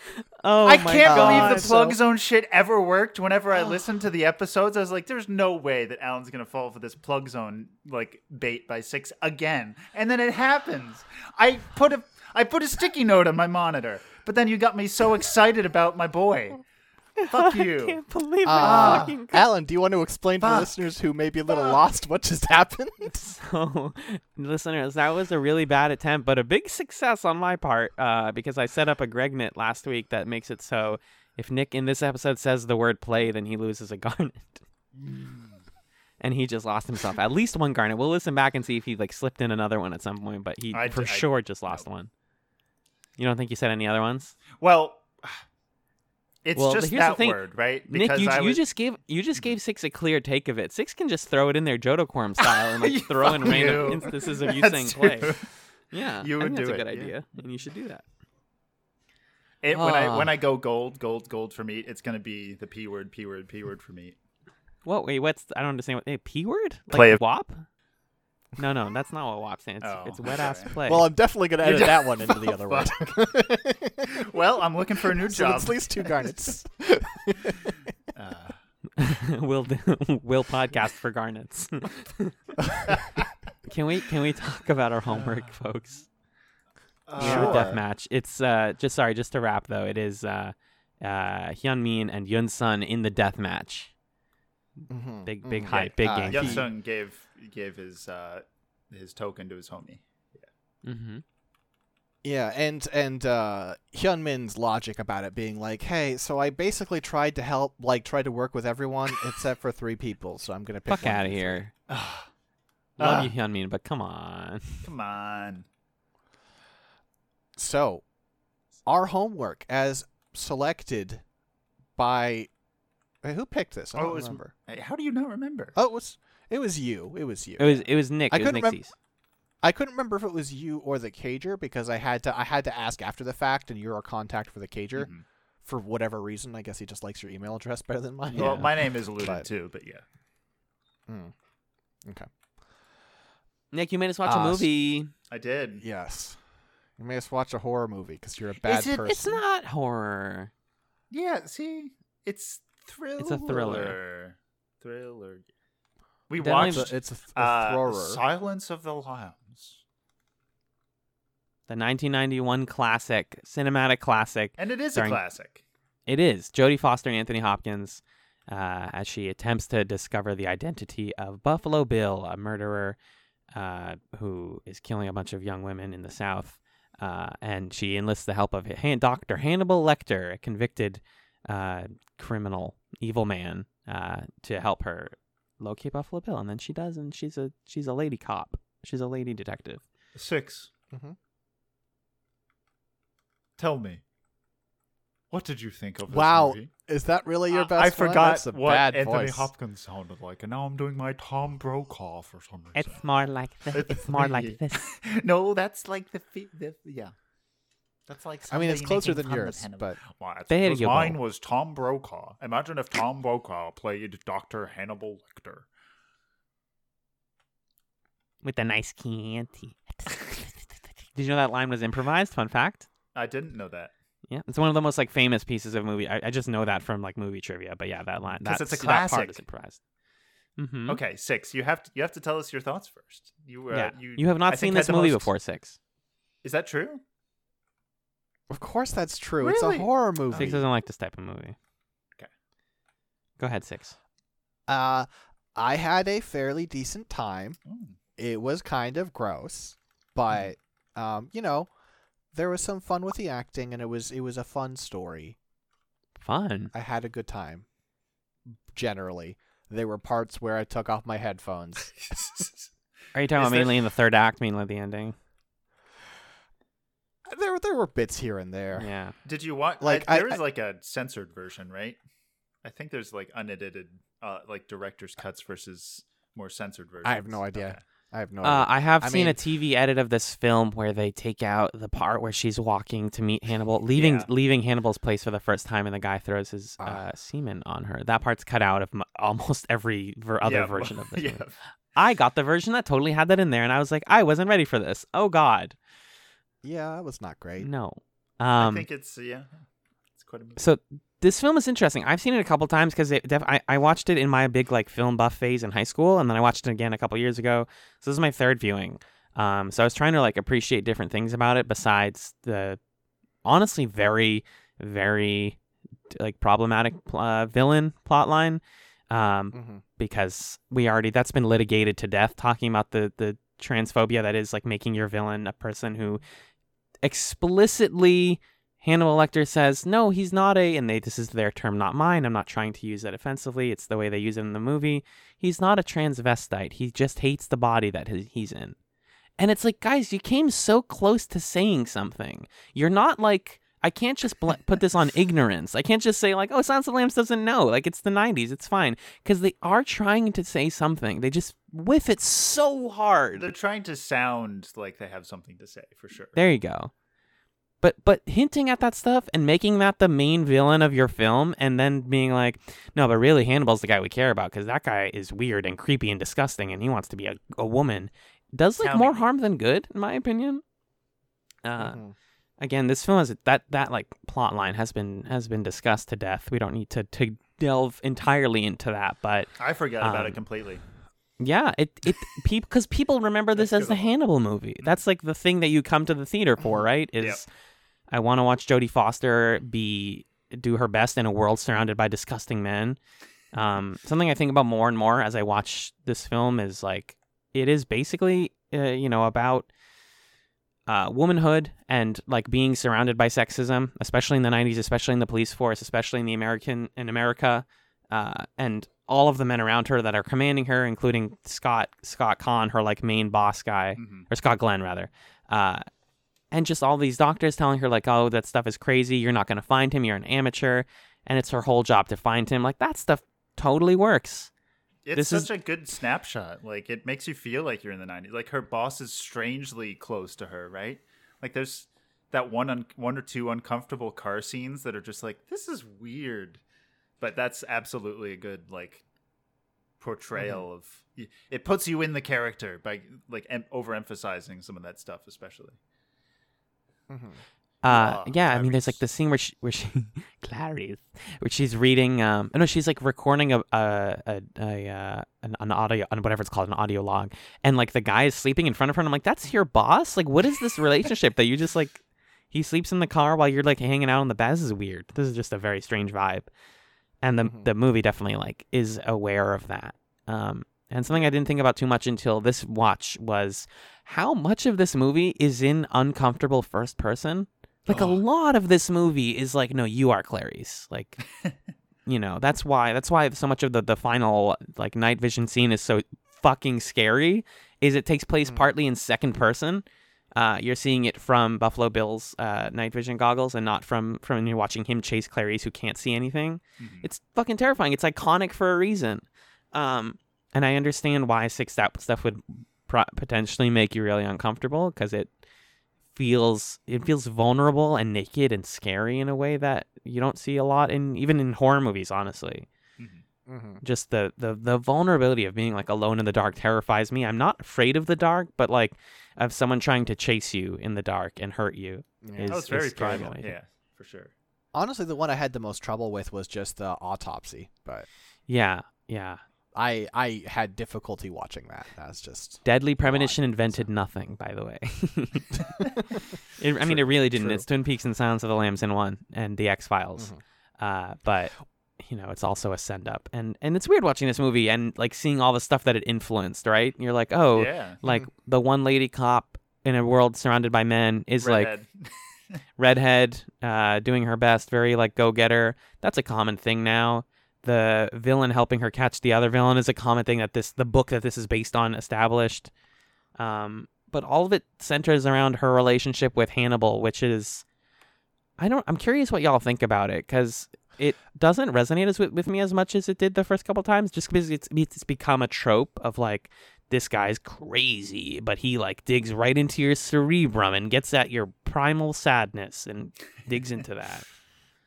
Oh I my can't God. believe the plug zone shit ever worked. Whenever I listened to the episodes, I was like, "There's no way that Alan's gonna fall for this plug zone like bait by six again." And then it happens. I put a I put a sticky note on my monitor, but then you got me so excited about my boy. Fuck I you. can't believe Uh, it fucking Alan, do you want to explain to listeners who may be a little lost what just happened? So, listeners, that was a really bad attempt, but a big success on my part uh, because I set up a Gregnet last week that makes it so if Nick in this episode says the word play, then he loses a garnet. and he just lost himself at least one garnet. We'll listen back and see if he like slipped in another one at some point, but he I for d- I- sure just lost one. You don't think you said any other ones? Well, it's Well, just here's the that thing. word, right? Nick, you, I you was, just gave you just gave Six a clear take of it. Six can just throw it in there Jodoquorm style and like throw in random you. instances of you saying play. Yeah, You I would think that's do a good it, yeah. idea, and you should do that. It, when I Ah. when I go gold, gold, gold for meat, it's gonna be the p word, p word, p word for meat. What? Wait, what's? I don't understand. What? Hey, p word? Like Play of- WAP? No, no, that's not what WAP stands. Oh, It's wet ass okay. play. well, I'm definitely going to edit that one into the other one. Well, I'm looking for a new so job. it's at least two garnets. Uh, we'll do, we'll podcast for garnets. can we can we talk about our homework, folks? We have a Sure. death match. It's uh just sorry, just to wrap though. It is uh uh Hyun Min and Yun Sun in the death match. Mhm, Big big mhm. hype, big Uh, game. Yun he- Sung gave gave his uh, his token to his homie. Yeah. Mm-hmm. Yeah, and and uh Hyunmin's logic about it being like, "Hey, so I basically tried to help, like, tried to work with everyone except for three people, so I'm gonna pick Fuck out of of the three." here. Ah, Love Ah. you, Hyun Min, but come on. come on. So, our homework as selected by who picked this? I Oh, don't it was- remember. How do you not remember? Oh, it was it was you. It was you. It was it was Nick. I it couldn't remem- Nixie's. I couldn't remember if it was you or the cager because I had to I had to ask after the fact, and you're our contact for the cager Mhm. for whatever reason. I guess he just likes your email address better than mine. Well, Yeah. my name is alluded But- to, but yeah. Mm. Okay. Nick, you made us watch Uh, a s- movie. I did. Yes. You made us watch a horror movie because you're a bad Is it- person. It's not horror. Yeah, see, it's thriller. It's a thriller. Thriller. We It's watched a, it's a, th- a uh, thrower. Silence of the Lambs, The 1991 classic, cinematic classic. and it is Starring- a classic. It is Jodie Foster and Anthony Hopkins uh, as she attempts to discover the identity of Buffalo Bill, a murderer uh, who is killing a bunch of young women in the South. Uh, and she enlists the help of Han- Dr. Hannibal Lecter, a convicted uh, criminal, evil man, uh, to help her locate Buffalo Bill. And then she does, and she's a she's a lady cop. She's a lady detective. Six. Mhm. Tell me, what did you think of this Wow, movie? Is that really your I- best I one? forgot That's a what bad Anthony voice. Hopkins sounded like, and now I'm doing my Tom Brokaw for some reason. It's more like this. It's more like this. no, that's like the, fi- the yeah. That's like I mean, it's closer than yours, but Well, it's There because you mine was Tom Brokaw. Imagine if Tom Brokaw played Doctor Hannibal Lecter. with a nice Chianti. Did you know that line was improvised? Fun fact. I didn't know that. Yeah, it's one of the most like famous pieces of movie. I, I just know that from like movie trivia. But yeah, that line 'Cause that's, it's a classic. That part classic. is improvised. Mm-hmm. Okay, six. You have to you have to tell us your thoughts first. You uh, yeah, you you, have not I seen this movie most- before. Six. Is that true? Of course that's true. It's a Really? horror movie. Six doesn't like this type of movie. Okay. Go ahead, six. Uh, I had a fairly decent time. Mm. It was kind of gross, but um, you know, there was some fun with the acting, and it was it was a fun story. Fun. I had a good time. Generally, there were parts where I took off my headphones. Are you talking Is about there- mainly in the third act, mainly the ending? There there were bits here and there. Yeah. Did you want Like, like I- there is I- like a censored version, right? I think there's like unedited uh like director's cuts versus more censored versions. I have no idea. Okay. I have no. Uh, idea. I have I seen mean- a TV edit of this film where they take out the part where she's walking to meet Hannibal, leaving Yeah. leaving Hannibal's place for the first time, and the guy throws his Ah. uh, semen on her. That part's cut out of m- almost every ver- other Yeah, version of this. yeah. movie. I got the version that totally had that in there, and I was like, I wasn't ready for this. Oh God, yeah, that was not great. no. I Um, think it's yeah. it's quite a movie. so this film is interesting. I've seen it a couple times because def- I, I watched it in my big like film buff phase in high school, and then I watched it again a couple years ago. So this is my third viewing. Um, so I was trying to like appreciate different things about it besides the honestly very very like problematic uh, villain plotline. Um, Mm-hmm. because we already that's been litigated to death talking about the the transphobia that is like making your villain a person who explicitly Hannibal Lecter says no he's not a and they this is their term not mine. I'm not trying to use that offensively. It's the way they use it in the movie. He's not a transvestite. He just hates the body that he's in. And it's like guys you came so close to saying something. You're not like I can't just bl- put this on ignorance. I can't just say like, "Oh, Silence of the Lambs doesn't know." Like it's the '90s, it's fine because they are trying to say something. They just whiff it so hard. They're trying to sound like they have something to say for sure. There you go. But but hinting at that stuff and making that the main villain of your film, and then being like, no, but really Hannibal's the guy we care about because that guy is weird and creepy and disgusting, and he wants to be a, a woman. Does like Tell more me. harm than good, in my opinion. Uh, Mm-hmm. Again, this film has that that like plot line has been has been discussed to death. We don't need to to delve entirely into that, but I forgot about Um, it completely. yeah, it it people because people remember this as the. Hannibal movie. That's like the thing that you come to the theater for, right? Is Yep. I want to watch Jodie Foster be do her best in a world surrounded by disgusting men. Um, something I think about more and more as I watch this film is like it is basically uh, you know about uh, womanhood and like being surrounded by sexism, especially in the '90s, especially in the police force, especially in the American in America, uh, and all of the men around her that are commanding her, including Scott Scott Kahn, her like main boss guy, Mhm. or Scott Glenn rather, uh, and just all these doctors telling her like, "Oh, that stuff is crazy. You're not going to find him. You're an amateur," and it's her whole job to find him. Like that stuff totally works. It's this is- such a good snapshot. Like it makes you feel like you're in the '90s. Like her boss is strangely close to her, right? Like there's that one un- one or two uncomfortable car scenes that are just like this is weird, but that's absolutely a good like portrayal Mm-hmm. of. It puts you in the character by like em- overemphasizing some of that stuff, especially. Mm-hmm. Uh, Ah, yeah, I mean, there's like the scene where she, where she, Clarice, where she's reading. Um, no, she's like recording a a a, a uh, an, an audio, an whatever it's called, an audio log, and like the guy is sleeping in front of her, and I'm like, that's your boss. Like, what is this relationship that you just like? He sleeps in the car while you're like hanging out on the bed. This is weird. This is just a very strange vibe, and the Mhm. the movie definitely like is aware of that. Um, and something I didn't think about too much until this watch was how much of this movie is in uncomfortable first person. Like a Oh. lot of this movie is like, no, you are Clarice. Like, you know, that's why that's why so much of the the final like night vision scene is so fucking scary. Is it takes place Mhm. partly in second person. Uh, you're seeing it from Buffalo Bill's uh, night vision goggles, and not from from you're watching him chase Clarice, who can't see anything. Mhm. It's fucking terrifying. It's iconic for a reason. Um, and I understand why six that stuff would pro- potentially make you really uncomfortable because it feels it feels vulnerable and naked and scary in a way that you don't see a lot in even in horror movies. Honestly, Mhm. Mm-hmm. just the the the vulnerability of being like alone in the dark terrifies me. I'm not afraid of the dark, but like of someone trying to chase you in the dark and hurt you. Yeah. Is- Oh, it's very is scary primal. Yeah, for sure. Honestly, the one I had the most trouble with was just the autopsy, but Yeah, yeah. I I had difficulty watching that. That's just Deadly lot, Premonition invented nothing, by the way. it, I mean, it really didn't. true. It's Twin Peaks and Silence of the Lambs in one, and The X Files. Mhm. Uh, but you know, it's also a send up, and and it's weird watching this movie and like seeing all the stuff that it influenced. Right? You're like, oh, yeah. like the one lady cop in a world surrounded by men is like Redhead. redhead, uh, doing her best, very like go getter. That's a common thing now. The villain helping her catch the other villain is a common thing that this the book that this is based on established. Um, but all of it centers around her relationship with Hannibal, which is I don't I'm curious what y'all think about it because it doesn't resonate as with, with me as much as it did the first couple times, just because it's it's become a trope of like this guy's crazy, but he like digs right into your cerebrum and gets at your primal sadness and digs into that.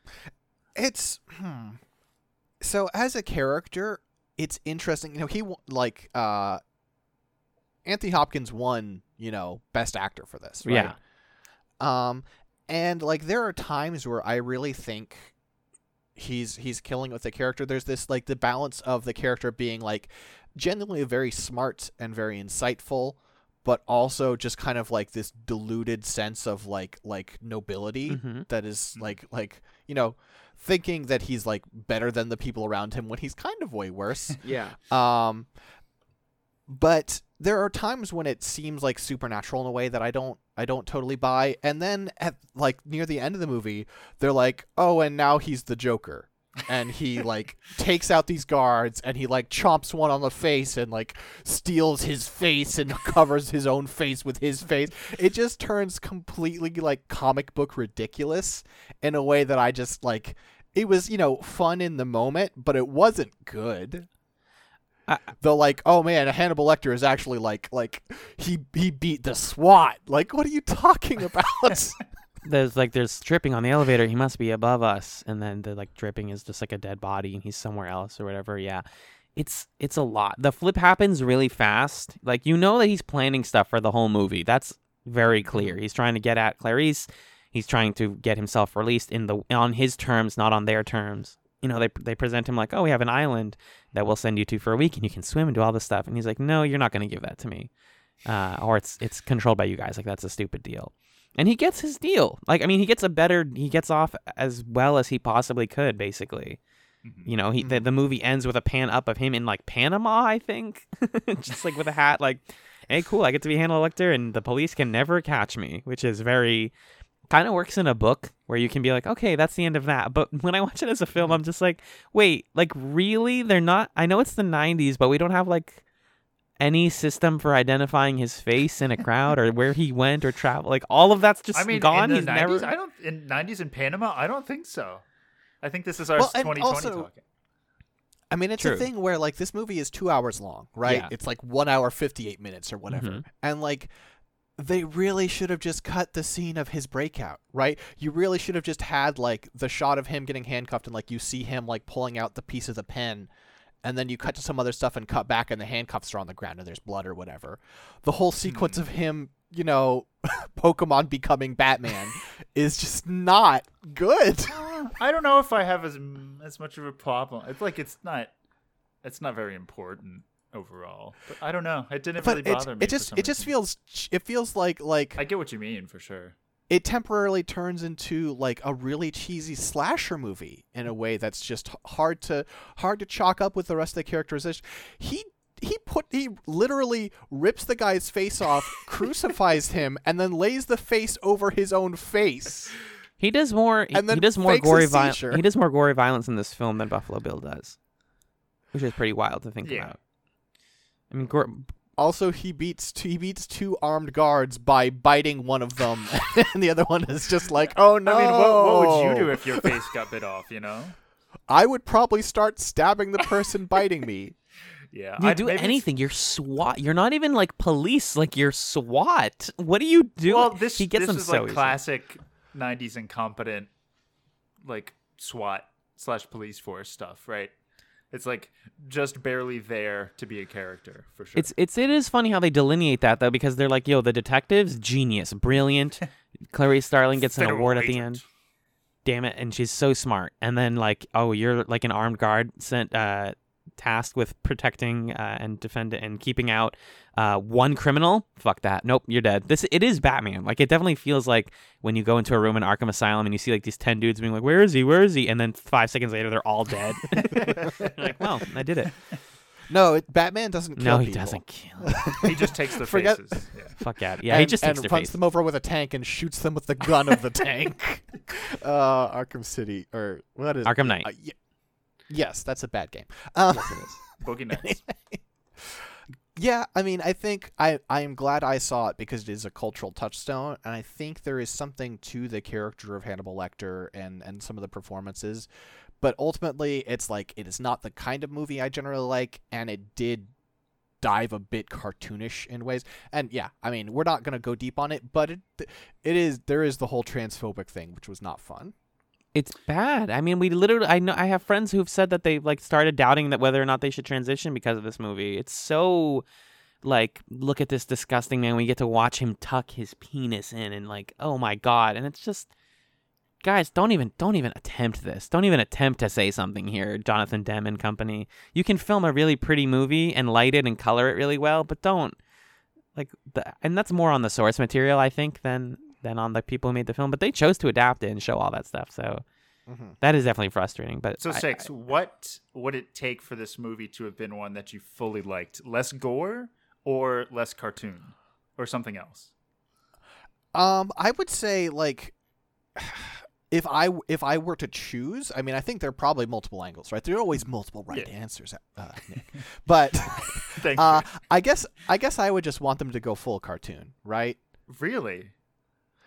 it's hmm. So as a character it's interesting you know he like uh anthony hopkins won you know best actor for this right? Yeah. um and like there are times where i really think he's he's killing with the character. There's this like the balance of the character being like genuinely very smart and very insightful, but also just kind of like this deluded sense of like like nobility Mhm. that is like like you know thinking that he's like better than the people around him when he's kind of way worse. Yeah. Um, but there are times when it seems like supernatural in a way that I don't I don't totally buy. And then at like near the end of the movie, they're like, "Oh, and now he's the Joker." And he like takes out these guards and he like chomps one on the face and like steals his face and covers his own face with his face. It just turns completely like comic book ridiculous in a way that I just like it was, you know, fun in the moment, but it wasn't good. I- the like, oh man, Hannibal Lecter is actually like like he he beat the SWAT. Like, what are you talking about? There's like there's dripping on the elevator. He must be above us, and then the like dripping is just like a dead body, and he's somewhere else or whatever. Yeah, it's it's a lot. The flip happens really fast. Like you know that he's planning stuff for the whole movie. That's very clear. He's trying to get at Clarice. He's trying to get himself released in the on his terms, not on their terms. You know, they they present him like, oh, we have an island that we'll send you to for a week, and you can swim and do all this stuff. And he's like, no, you're not going to give that to me, uh, or it's it's controlled by you guys. Like that's a stupid deal. And he gets his deal. Like I mean, he gets a better. He gets off as well as he possibly could. Basically, Mhm. you know, he the, the movie ends with a pan up of him in like Panama, I think, just like with a hat. Like, hey, cool, I get to be Hannibal Lecter, and the police can never catch me, which is very kind of works in a book where you can be like, okay, that's the end of that. But when I watch it as a film, I'm just like, wait, like really? They're not. I know it's the '90s, but we don't have like any system for identifying his face in a crowd or where he went or traveled. Like all of that's just I mean, gone. in the He's 90s, never. I don't in 90s in Panama. I don't think so. I think this is our Well, 2020 also- talking. I mean, it's True. a thing where like this movie is two hours long, right? Yeah. It's like one hour fifty eight minutes or whatever, Mhm. and like they really should have just cut the scene of his breakout, right? You really should have just had like the shot of him getting handcuffed and like you see him like pulling out the piece of the pen. And then you cut to some other stuff and cut back, and the handcuffs are on the ground, and there's blood or whatever. The whole sequence Hmm. of him, you know, Pokemon becoming Batman is just not good. I don't know if I have as as much of a problem. It's like it's not it's not very important overall. But I don't know. It didn't but really it, bother me. it just it just feels it feels like like I get what you mean for sure. It temporarily turns into like a really cheesy slasher movie in a way that's just hard to hard to chalk up with the rest of the characterization. He he put he literally rips the guy's face off, crucifies him, and then lays the face over his own face. He does more. He, And then he does more gory violence. He does more gory violence in this film than Buffalo Bill does, which is pretty wild to think Yeah. about. I mean, gore, Also, he beats two, he beats two armed guards by biting one of them, and the other one is just like, "Oh no!" I mean, what, what would you do if your face got bit off? You know? I would probably start stabbing the person biting me. Yeah. you I- do maybe anything. You're SWAT. You're not even like police. Like you're SWAT. What do you do? Well, this he gets this them is so like easy. classic '90s incompetent, like SWAT slash police force stuff, right? It's like just barely there to be a character for sure. It's it's it is funny how they delineate that though because they're like, yo, the detectives, genius, brilliant. Clarice Starling gets an award at the end. Damn it, and she's so smart. And then like, oh, you're like an armed guard sent uh tasked with protecting uh, and defending and keeping out uh one criminal. Fuck that. Nope, you're dead. This it is Batman. Like it definitely feels like when you go into a room in Arkham Asylum and you see like these 10 dudes being like, "Where is he? Where is he?" and then 5 seconds later they're all dead. You're like, "Well, I did it." No, it, Batman doesn't kill No, he people. doesn't kill. he just takes the Forget- faces. Yeah. Fuck yeah. Yeah, and, he just takes the and their runs face. them over with a tank and shoots them with the gun of the tank. Uh, Arkham City or what is Arkham Knight. Uh, ye- yes, that's a bad game. Um, Boogie Nights. yeah, I mean, I think I I am glad I saw it because it is a cultural touchstone, and I think there is something to the character of Hannibal Lecter and and some of the performances, but ultimately, it's like it is not the kind of movie I generally like, and it did dive a bit cartoonish in ways. And yeah, I mean, we're not gonna go deep on it, but it it is there is the whole transphobic thing, which was not fun. It's bad. I mean, we literally. I know. I have friends who've said that they've like started doubting that whether or not they should transition because of this movie. It's so like, look at this disgusting man. We get to watch him tuck his penis in, and like, oh my god. And it's just, guys, don't even don't even attempt this. Don't even attempt to say something here, Jonathan Demme and company. You can film a really pretty movie and light it and color it really well, but don't like the, and that's more on the source material, I think, than than on the people who made the film. But they chose to adapt it and show all that stuff, so Mhm. that is definitely frustrating. But So I- six. I- what would it take for this movie to have been one that you fully liked? Less gore or less cartoon or something else? Um, I would say like if I if I were to choose, I mean, I think there are probably multiple angles, right? There are always multiple right Yeah. answers, uh, Nick. but uh. I guess I guess I would just want them to go full cartoon, right? Really?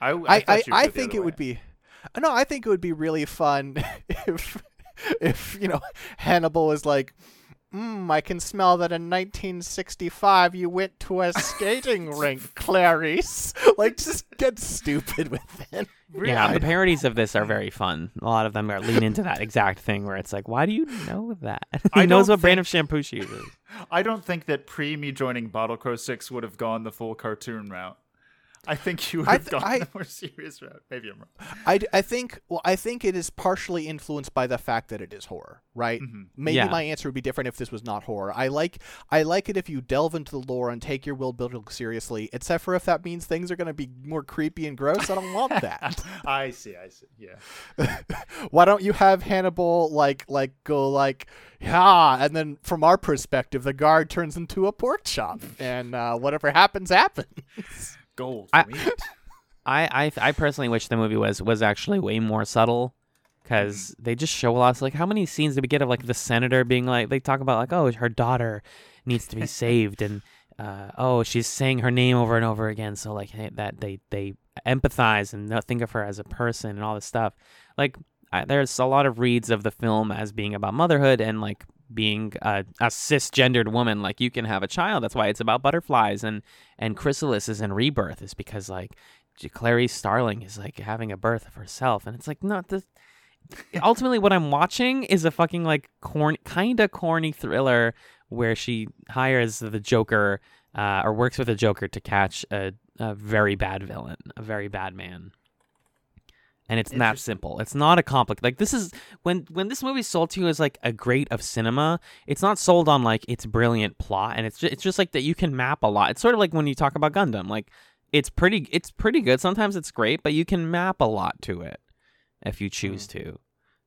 I I, I I, you would I go the think other it would be no, I think it would be really fun if if you know Hannibal was like. Mm, I can smell that in 1965 you went to a skating rink, Clarice. Like, just get stupid with it. yeah, the parodies of this are very fun. A lot of them are lean into that exact thing where it's like, why do you know that? he I knows don't what brand of shampoo she uses. I don't think that pre me joining Bottle Crow Six would have gone the full cartoon route. I think you would I have th- gone I- the more serious route. Maybe I'm wrong. I, d- I think well I think it is partially influenced by the fact that it is horror, right? Mhm. Maybe Yeah. my answer would be different if this was not horror. I like I like it if you delve into the lore and take your world building seriously, except for if that means things are going to be more creepy and gross. I don't want that. I see. I see. Yeah. Why don't you have Hannibal like like go like yeah, and then from our perspective, the guard turns into a pork chop, and uh, whatever happens happens. Gold. I-. I I, I personally wish the movie was was actually way more subtle because they just show a lot. So like, how many scenes did we get of like the senator being like they talk about like oh her daughter needs to be saved and uh, oh she's saying her name over and over again. So like that they they empathize and think of her as a person and all this stuff. Like I, there's a lot of reads of the film as being about motherhood and like being a, a cisgendered woman like you can have a child that's why it's about butterflies and and chrysalises and rebirth is because like clary Starling is like having a birth of herself, and it's like not the. Ultimately, what I'm watching is a fucking like corn kind of corny thriller where she hires the Joker uh, or works with the Joker to catch a, a very bad villain, a very bad man. And it's that simple. It's not a complex. Like this is when when this movie's sold to you as like a great of cinema. It's not sold on like its brilliant plot, and it's just, it's just like that you can map a lot. It's sort of like when you talk about Gundam. Like it's pretty it's pretty good. Sometimes it's great, but you can map a lot to it if you choose to,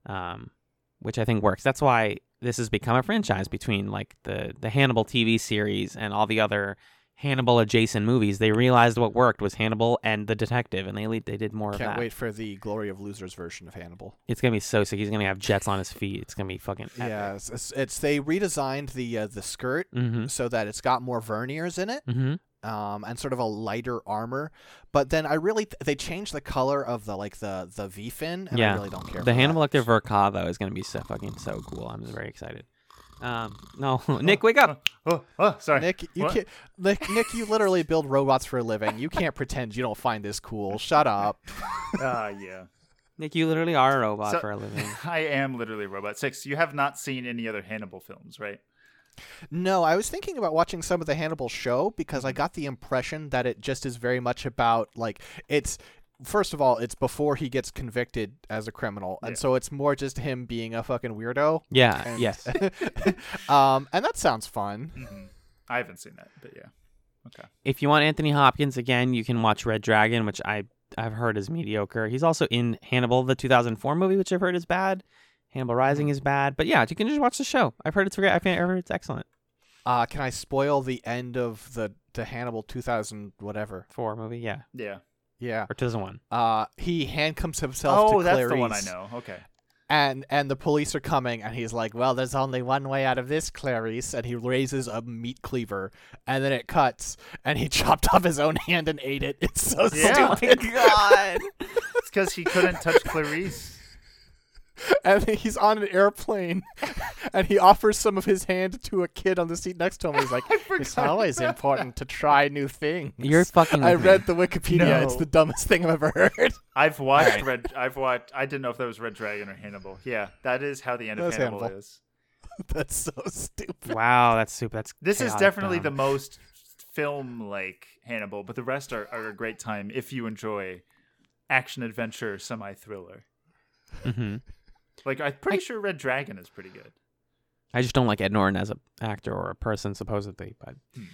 um, which I think works. That's why this has become a franchise between like the the Hannibal TV series and all the other Hannibal adjacent movies. They realized what worked was Hannibal and the detective, and they they did more of Can't that. wait for the Glory of Losers version of Hannibal. It's gonna be so sick. He's gonna have jets on his feet. It's gonna be fucking Yeah, it's, it's, it's they redesigned the uh, the skirt Mm-hmm. so that it's got more verniers in it, Mm-hmm. um, and sort of a lighter armor. But then I really th- they changed the color of the like the the V fin, and I really don't care. The Hannibal. Lecter Verka though is gonna be so fucking so cool. I'm very excited. Um, no, Nick, wake up. Oh, oh, sorry. Nick, you What? can't. Nick, Nick, you literally build robots for a living. You can't pretend you don't find this cool. Shut up. Ah, yeah. Nick, you literally are a robot So- for a living. I am literally Robot Six. You have not seen any other Hannibal films, right? No, I was thinking about watching some of the Hannibal show because I Mm-hmm. got the impression that it just is very much about like it's first of all, it's before he gets convicted as a criminal, and Yeah. so it's more just him being a fucking weirdo. Yeah. And, yes. um, and that sounds fun. hmm I haven't seen that, but yeah. Okay. If you want Anthony Hopkins again, you can watch Red Dragon, which I I've heard is mediocre. He's also in Hannibal, the 2004 movie, which I've heard is bad. Hannibal Rising is bad, but yeah, you can just watch the show. I've heard it's great. I've heard it's excellent. Uh, can I spoil the end of the the Hannibal 2000 whatever? Four movie, yeah, Yeah. Yeah. or 2001. Uh, he handcuffs himself to Oh, that's Clarice. the one I know. Okay. and and the police are coming and he's like well there's only one way out of this clarice and he raises a meat cleaver and then it cuts and he chopped off his own hand and ate it it's so Yeah. stupid God. It's because he couldn't touch Clarice. and he's on an airplane and he offers some of his hand to a kid on the seat next to him he's like it's always about important to try new things You're fucking. i read the wikipedia it's the dumbest thing i've ever heard I've watched Alright. Red. I've watched. I didn't know if that was Red Dragon or Hannibal. Yeah, that is how the end of That's Hannibal, Hannibal. is. that's so stupid Wow, that's stupid. That's This is definitely dumb. the most film-like Hannibal, but the rest are, are a great time if you enjoy action adventure semi thriller. hmm Like I'm pretty sure Red Dragon is pretty good. I just don't like Ed Norton as an actor or a person, supposedly, but Hmm.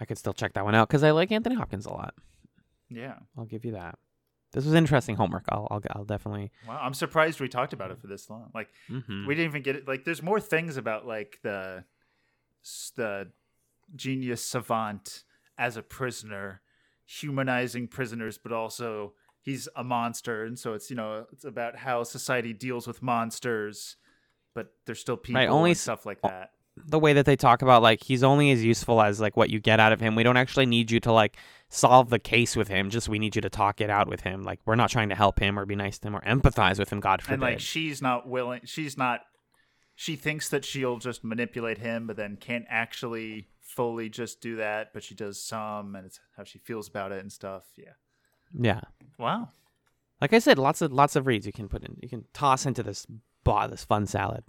I could still check that one out because I like Anthony Hopkins a lot. Yeah. I'll give you that. This was interesting homework. I'll I'll, I'll definitely. Wow. I'm surprised we talked about it for this long. Like mhm. we didn't even get it. Like there's more things about like the the genius savant as a prisoner, humanizing prisoners, but also he's a monster, and so it's you know it's about how society deals with monsters, but they're still people right, only and stuff like that. the way that they talk about like he's only as useful as like what you get out of him. We don't actually need you to like solve the case with him. Just we need you to talk it out with him. Like we're not trying to help him or be nice to him or empathize with him. God forbid. And like she's not willing. She's not. She thinks that she'll just manipulate him, but then can't actually fully just do that. But she does some, and it's how she feels about it and stuff. Yeah. Yeah. Wow. Like I said, lots of lots of reads you can put in. You can toss into this bah, this fun salad.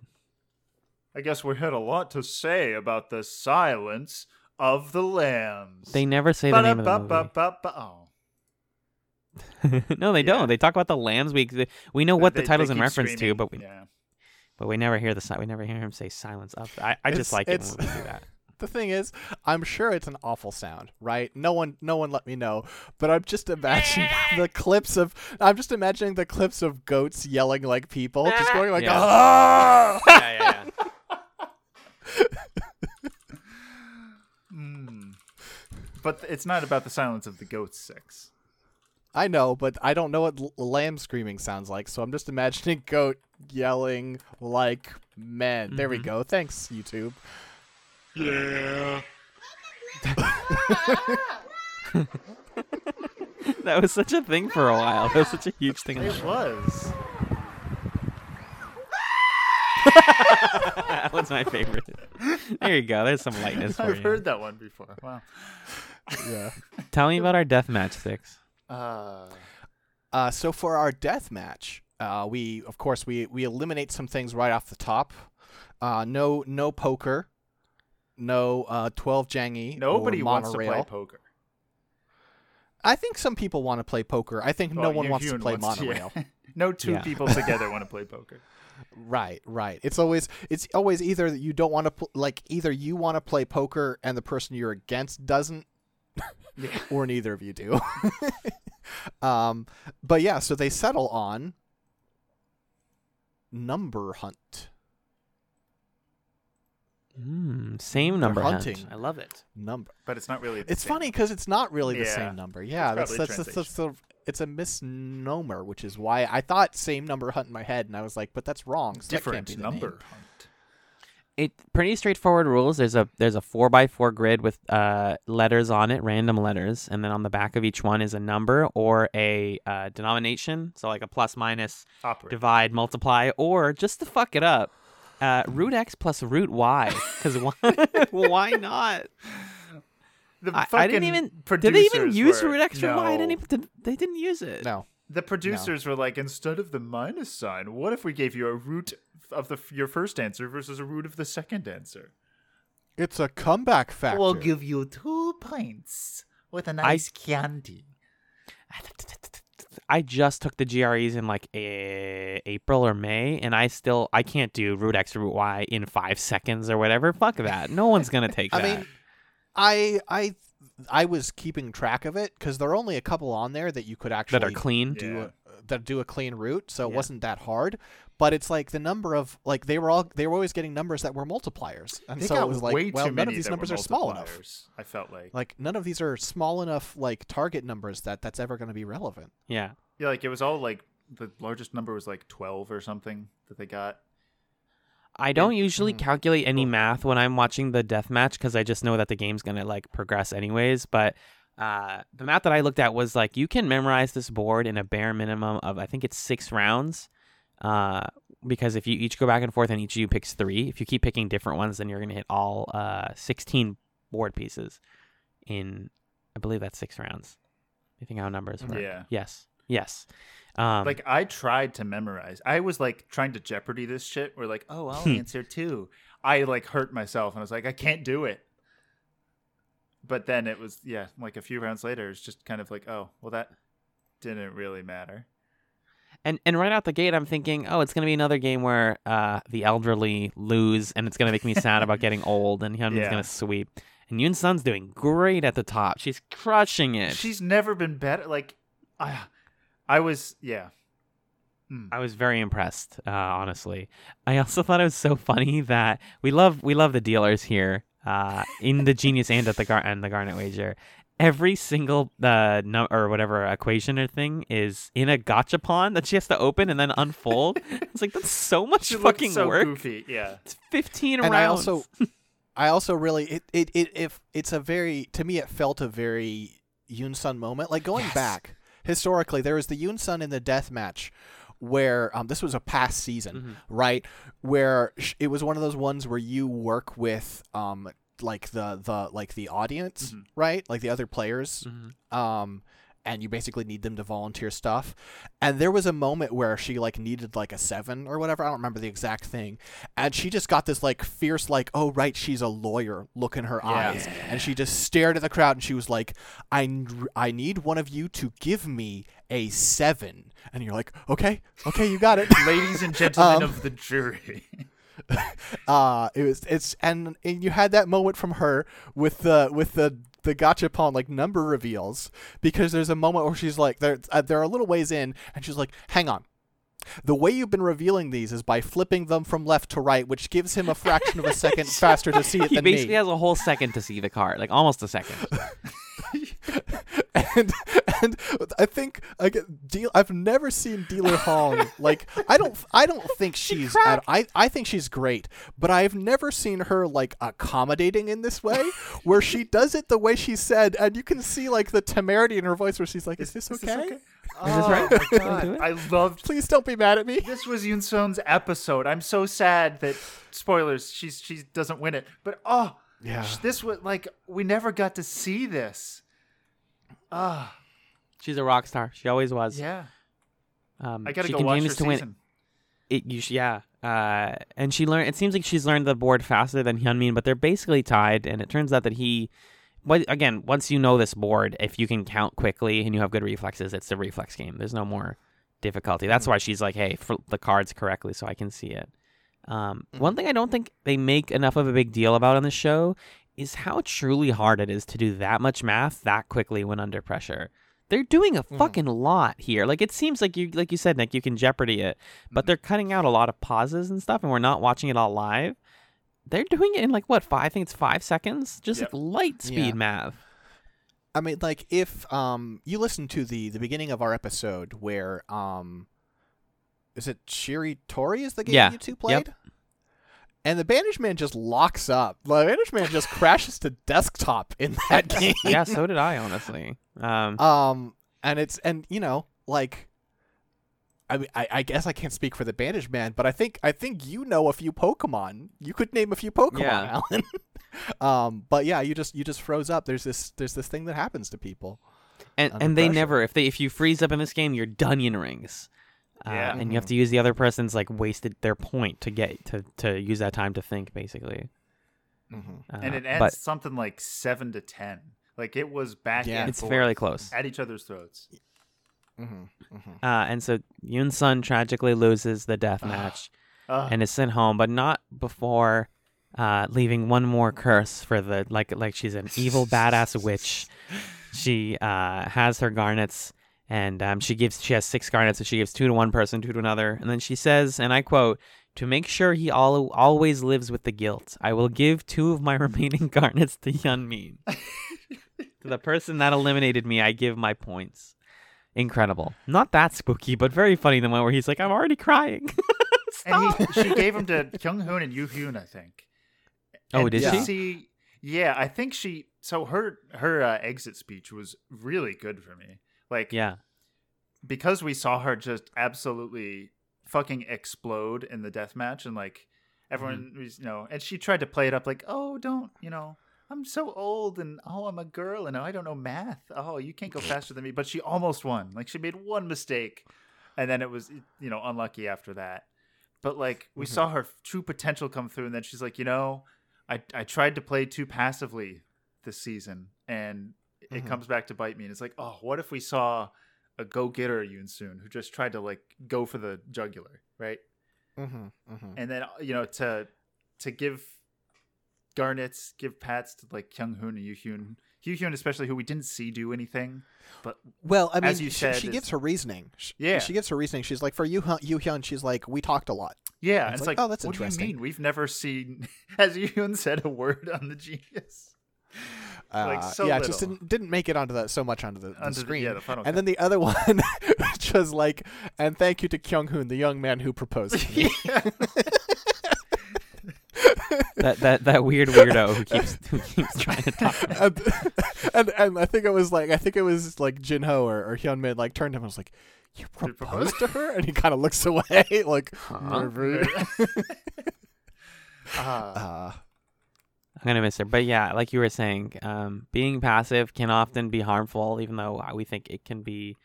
I guess we had a lot to say about the silence of the lambs. They never say the name of the movie. Oh. no, they Yeah. don't. They talk about the lambs. We we know what They- the title's in reference to, but we yeah. but we never hear the we never hear him say silence up. I, I just It's- like it when we do that. The thing is, I'm sure it's an awful sound, right? No one, no one let me know. But I'm just imagining the clips of, I'm just imagining the clips of goats yelling like people, just going like, Yeah. ah! yeah, yeah, yeah. Mm. But it's not about the silence of the goats six. I know, but I don't know what l- lamb screaming sounds like, so I'm just imagining goat yelling like men. There we Mhm. go. Thanks, YouTube. Yeah. That was such a thing for a while. That was such a huge thing. It was. that one's my favorite. There you go. There's some lightness for I've you. heard that one before. Wow. Yeah. Tell me about our death match six. Uh, Uh, so for our death match, uh, we of course we we eliminate some things right off the top. Uh, no no poker, no uh, twelve Janggi. nobody wants to play poker. I think some people want to play poker. I think no one wants to play wants- yeah. monorail. no two Yeah. people together want to play poker. Right, right. It's always it's always either that you don't want to pl- like either you want to play poker and the person you're against doesn't, or neither of you do. um, but yeah, so they settle on number hunt. Mm, same number hunting. hunt. I love it. Number. But it's not really. the It's same. funny because it's not really the Yeah. same number. Yeah, that's probably that's, that's, that's the it's a misnomer, which is why I thought same number hunt in my head, and I was like, but that's wrong. so that can't Different be the number name. hunt. It pretty straightforward rules. There's a there's a four by four grid with uh letters on it, random letters, and then on the back of each one is a number or a uh, denomination. So like a plus minus, Operate. divide, multiply, or just to fuck it up, uh, root x plus root y. Because why, why not? The I, I didn't even. Did they even use were- root x or y? at any- No. did- They didn't use it. No, The producers were like, instead of the minus sign, what if we gave you a root of the your first answer versus a root of the second answer? it's a comeback factor. We'll give you two points with a nice candy. I just took the GREs in like a- April or May, and I still I can't do root x root y in five seconds or whatever. Fuck that. No one's gonna take I that. mean, I I I was keeping track of it because there are only a couple on there that you could actually that are clean. do Yeah. a, that do a clean route, so it Yeah. wasn't that hard. But it's like the number of like they were all they were always getting numbers that were multipliers, and They so got it was like, well, none of these numbers are small enough. I felt like. Like none of these are small enough like target numbers that that's ever going to be relevant. Yeah. yeah, like it was all like the largest number was like twelve or something that they got. I don't usually Mhm. calculate any Cool. math when I'm watching the death match because I just know that the game's gonna like progress anyways. But uh, the math that I looked at was like you can memorize this board in a bare minimum of I think it's six rounds. Uh, because if you each go back and forth and each of you picks three, if you keep picking different ones, then you're gonna hit all uh 16 board pieces in I believe that's six rounds. You think how numbers work? Yeah. Yes. Yes. Um, Like I tried to memorize. I was like trying to Jeopardy this shit. We're like, oh, I'll answer two. I like hurt myself, and I was like, I can't do it. But then it was yeah, like a few rounds later, it's just kind of like, oh, well, that didn't really matter. And and right out the gate, I'm thinking, oh, it's gonna be another game where uh, the elderly lose, and it's gonna make me sad about getting old, and Hyunmin's Yeah. gonna sweep. And Yoon Sun's doing great at the top. She's crushing it. She's never been better. Like, I, I was, yeah. Mm. I was very impressed, uh, honestly. I also thought it was so funny that we love we love the dealers here uh, in the Genius and at the Gar- and the Garnet Wager. Every single uh, no- or whatever equation or thing is in a gachapon that she has to open and then unfold. it's like that's so much She looked fucking so work. goofy. Yeah. It's fifteen and rounds. I also, I also really it it it if it's a very to me it felt a very Yoon Sun moment. Like going Yes. back historically, there was the Yoon Sun in the death match where um this was a past season, Mhm. right? Where sh- it was one of those ones where you work with um like the the like the audience, Mhm. right? Like the other players Mhm. um and you basically need them to volunteer stuff and there was a moment where she like needed like a seven or whatever i don't remember the exact thing and she just got this like fierce like oh right she's a lawyer look in her Yeah. eyes and she just stared at the crowd and she was like I, I need one of you to give me a seven and you're like okay okay you got it Ladies and gentlemen Um, of the jury. uh it was it's and, and you had that moment from her with the with the the gachapon like number reveals because there's a moment where she's like there are uh, they're a little ways in and she's like hang on the way you've been revealing these is by flipping them from left to right which gives him a fraction of a second faster to see it he than basically me has a whole second to see the card, like almost a second. and and I think like deal I've never seen Dealer Hong like I don't I don't think she's at, I I think she's great but I've never seen her like accommodating in this way where she does it the way she said and you can see like the temerity in her voice where she's like is, this Is okay? this okay? this right? Oh, my Can I God. do it? I loved Please don't be mad at me. this was Yoon Sun's episode. I'm so sad that spoilers. She's she doesn't win it, but oh, Yeah. this was like we never got to see this. Ah, She's a rock star. She always was. yeah. Um, I gotta she go watch her continues to win. season. It, you sh- yeah. Uh, and she learned. It seems like she's learned the board faster than Hyunmin, but they're basically tied. And it turns out that he, what again? Once you know this board, if you can count quickly and you have good reflexes, it's the reflex game. There's no more difficulty. That's why she's like, hey, flip the cards correctly so I can see it. Um, One thing I don't think they make enough of a big deal about on the show is how truly hard it is to do that much math that quickly when under pressure. They're doing a fucking lot here. Like it seems like you, like you said, Nick, you can jeopardy it, but they're cutting out a lot of pauses and stuff, and we're not watching it all live. They're doing it in like what five? I think it's five seconds, just Yep. like light speed Yeah. math. I mean, like if um you listen to the the beginning of our episode where um is it Shiri Tori is the game Yeah. you two played? And the Bandage Man just locks up. The Bandage Man just crashes to desktop in that game. yeah, so did I honestly. Um, Um, and it's and you know like. I, mean, I, I guess I can't speak for the Bandage Man, but I think I think you know a few Pokemon. You could name a few Pokemon, Yeah. Alan. um, but yeah, you just you just froze up. There's this there's this thing that happens to people. and and they pressure. never if they if you freeze up in this game, you're Dunyan rings. Uh, Yeah. and you have to use the other person's like wasted their point to get to to use that time to think basically. Mm-hmm. Uh, and it ends but something like seven to ten. Like it was back Yeah. and it's forth fairly close. at each other's throats. Mm-hmm. Mm-hmm. Uh, and so Yoon Sun tragically loses the death match and is sent home, but not before uh, leaving one more curse for the like like she's an evil badass witch. She uh, has her garnets and um, she gives she has six garnets, so she gives two to one person, two to another, and then she says, and I quote. To make sure he al- always lives with the guilt, I will give two of my remaining garnets to Hyunmin. to the person that eliminated me, I give my points. Incredible. Not that spooky, but very funny. The one where he's like, "I'm already crying." and he, she gave him to Kyung Hoon and Yoo Hyun, I think. Oh, And did to she? Yeah, I think she. So her her uh, exit speech was really good for me. Like, yeah. because we saw her just absolutely fucking explode in the death match, and like everyone Mm-hmm. was, you know, and she tried to play it up like, oh, don't, you know. I'm so old and oh I'm a girl and I don't know math. Oh, you can't go faster than me. But she almost won. Like she made one mistake and then it was you know unlucky after that. But like we Mm-hmm. saw her true potential come through and then she's like, "You know, I I tried to play too passively this season and it Mm-hmm. Mhm. comes back to bite me." And it's like, "Oh, what if we saw a go-getter Yoon Soon who just tried to like go for the jugular, right? Mm-hmm, mm-hmm. And then you know to to give Garnets, give pats to like Kyung Hoon and Yoo Hyun. Yoo Hyun especially who we didn't see do anything, but Well, I mean, As you she, said, she gives her reasoning. Sh- Yeah. she gives her reasoning. She's like, for you, Yoo Hyun, she's like, we talked a lot. yeah, It's it's, like, like, oh, that's what interesting. do you mean? We've never seen, as Yoo Hyun said, a word on the Genius. Like, Uh, so yeah, it just didn't didn't make it onto the so much onto the, the Onto the- screen. yeah, the final and then the other one, which was like, and thank you to Kyung Hoon, the young man who proposed. to me." that that that weird weirdo who keeps who keeps trying to talk. and, and and I think it was like I think it was like Jin Ho or, or Hyun Min like turned to him and was like, "You You proposed to her?" And he kind of looks away like, Huh? "Maybe." Ah, uh, I'm gonna miss her, but yeah, like you were saying, um, being passive can often be harmful, even though we think it can be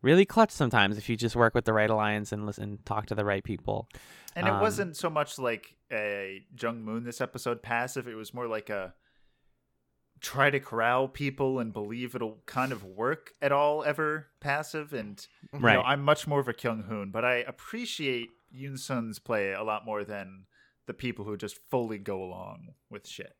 really clutch sometimes if you just work with the right alliance and listen, talk to the right people. and it Um, wasn't so much like a Jung Moon this episode passive. It was more like a try to corral people and believe it'll kind of work at all ever passive. And you Right. know, I'm much more of a Kyung Hoon, but I appreciate Yoon Sun's play a lot more than the people who just fully go along with shit.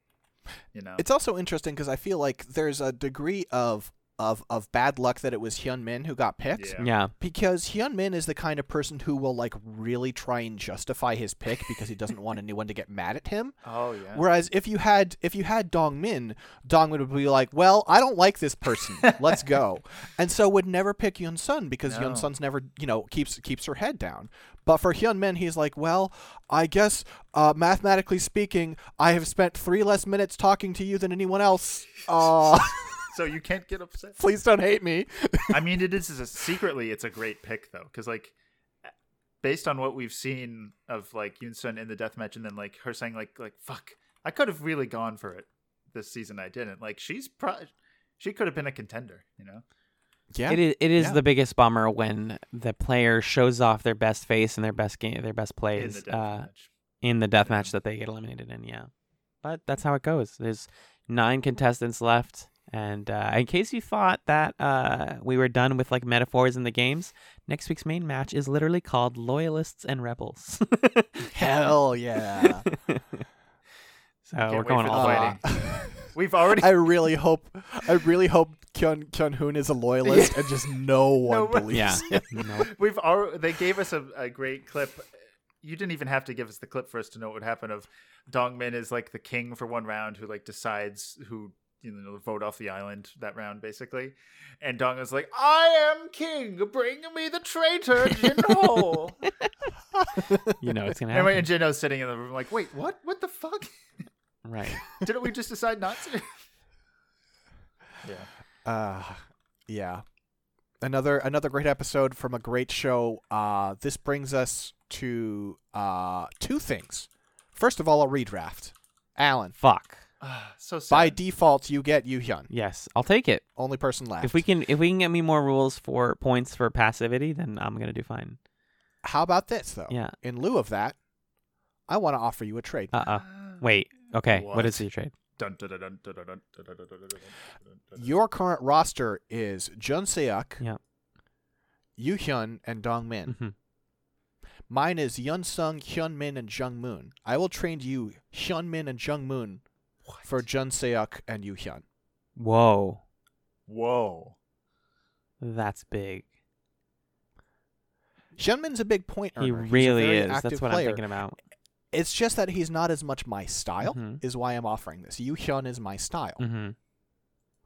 You know, it's also interesting because I feel like there's a degree of of of bad luck that it was Hyun Min who got picked. Yeah. Yeah, Because Hyun Min is the kind of person who will like really try and justify his pick because he doesn't want anyone to get mad at him. oh yeah, Whereas if you had if you had Dong Min, Dong Min would be like, "Well, I don't like this person. Let's go," and so would never pick Yun Sun because No. Yun Sun's never you know keeps keeps her head down. But for Hyun Min, he's like, "Well, I guess uh, mathematically speaking, I have spent three less minutes talking to you than anyone else. Uh, so you can't get upset. please don't hate me." I mean, it is a, secretly it's a great pick though, because like based on what we've seen of like Yoon Sun in the death match, and then like her saying like like fuck, I could have really gone for it this season. I didn't. Like she's pro, she could have been a contender. You know, yeah, it is. It is Yeah. the biggest bummer when the player shows off their best face and their best game, their best plays in plays the uh, deathmatch. in the death match that they get eliminated in. Yeah, but that's how it goes. There's nine contestants left, and uh, in case you thought that uh, we were done with like metaphors in the games, next week's main match is literally called Loyalists and Rebels. hell yeah. so we're going for the all fighting. We've already I really hope I really hope Kyun Kyun Hoon is a loyalist and just no one No, believes Yeah. him. Nope. we've already they gave us a, a great clip. You didn't even have to give us the clip for us to know what would happen. Of Dongmin is like the king for one round who like decides who you know vote off the island that round basically, and Dong is like, "I am king. Bring me the traitor Jin Ho." You know it's gonna happen. wait, and Jin Ho's sitting in the room like, "Wait, what? What the fuck? Right. Didn't we just decide not to?" yeah. Uh yeah. Another another great episode from a great show. Uh this brings us to uh two things. First of all, a redraft. Alan, Fuck so sad. by default you get Yu Hyun. Yes, I'll take it. Only person left. If we can, if we can get me more rules for points for passivity, then I'm gonna do fine. How about this though? Yeah. In lieu of that, I want to offer you a trade. Uh uh Wait. Okay. what is your trade? Your current roster is Jun Seok, yeah. Yu Hyun, and Dong Min. Mm-hmm. Mine is Yun Sung, Hyun Min, and Jung Moon. I will trade you Hyun Min and Jung Moon for Jun Seok and Yu Hyun. Whoa. Whoa. That's big. Hyun Min's a big point earner. He He's a really very is. That's what player. I'm thinking about. It's just that he's not as much my style, Mhm. is why I'm offering this. Yu Hyun is my style. hmm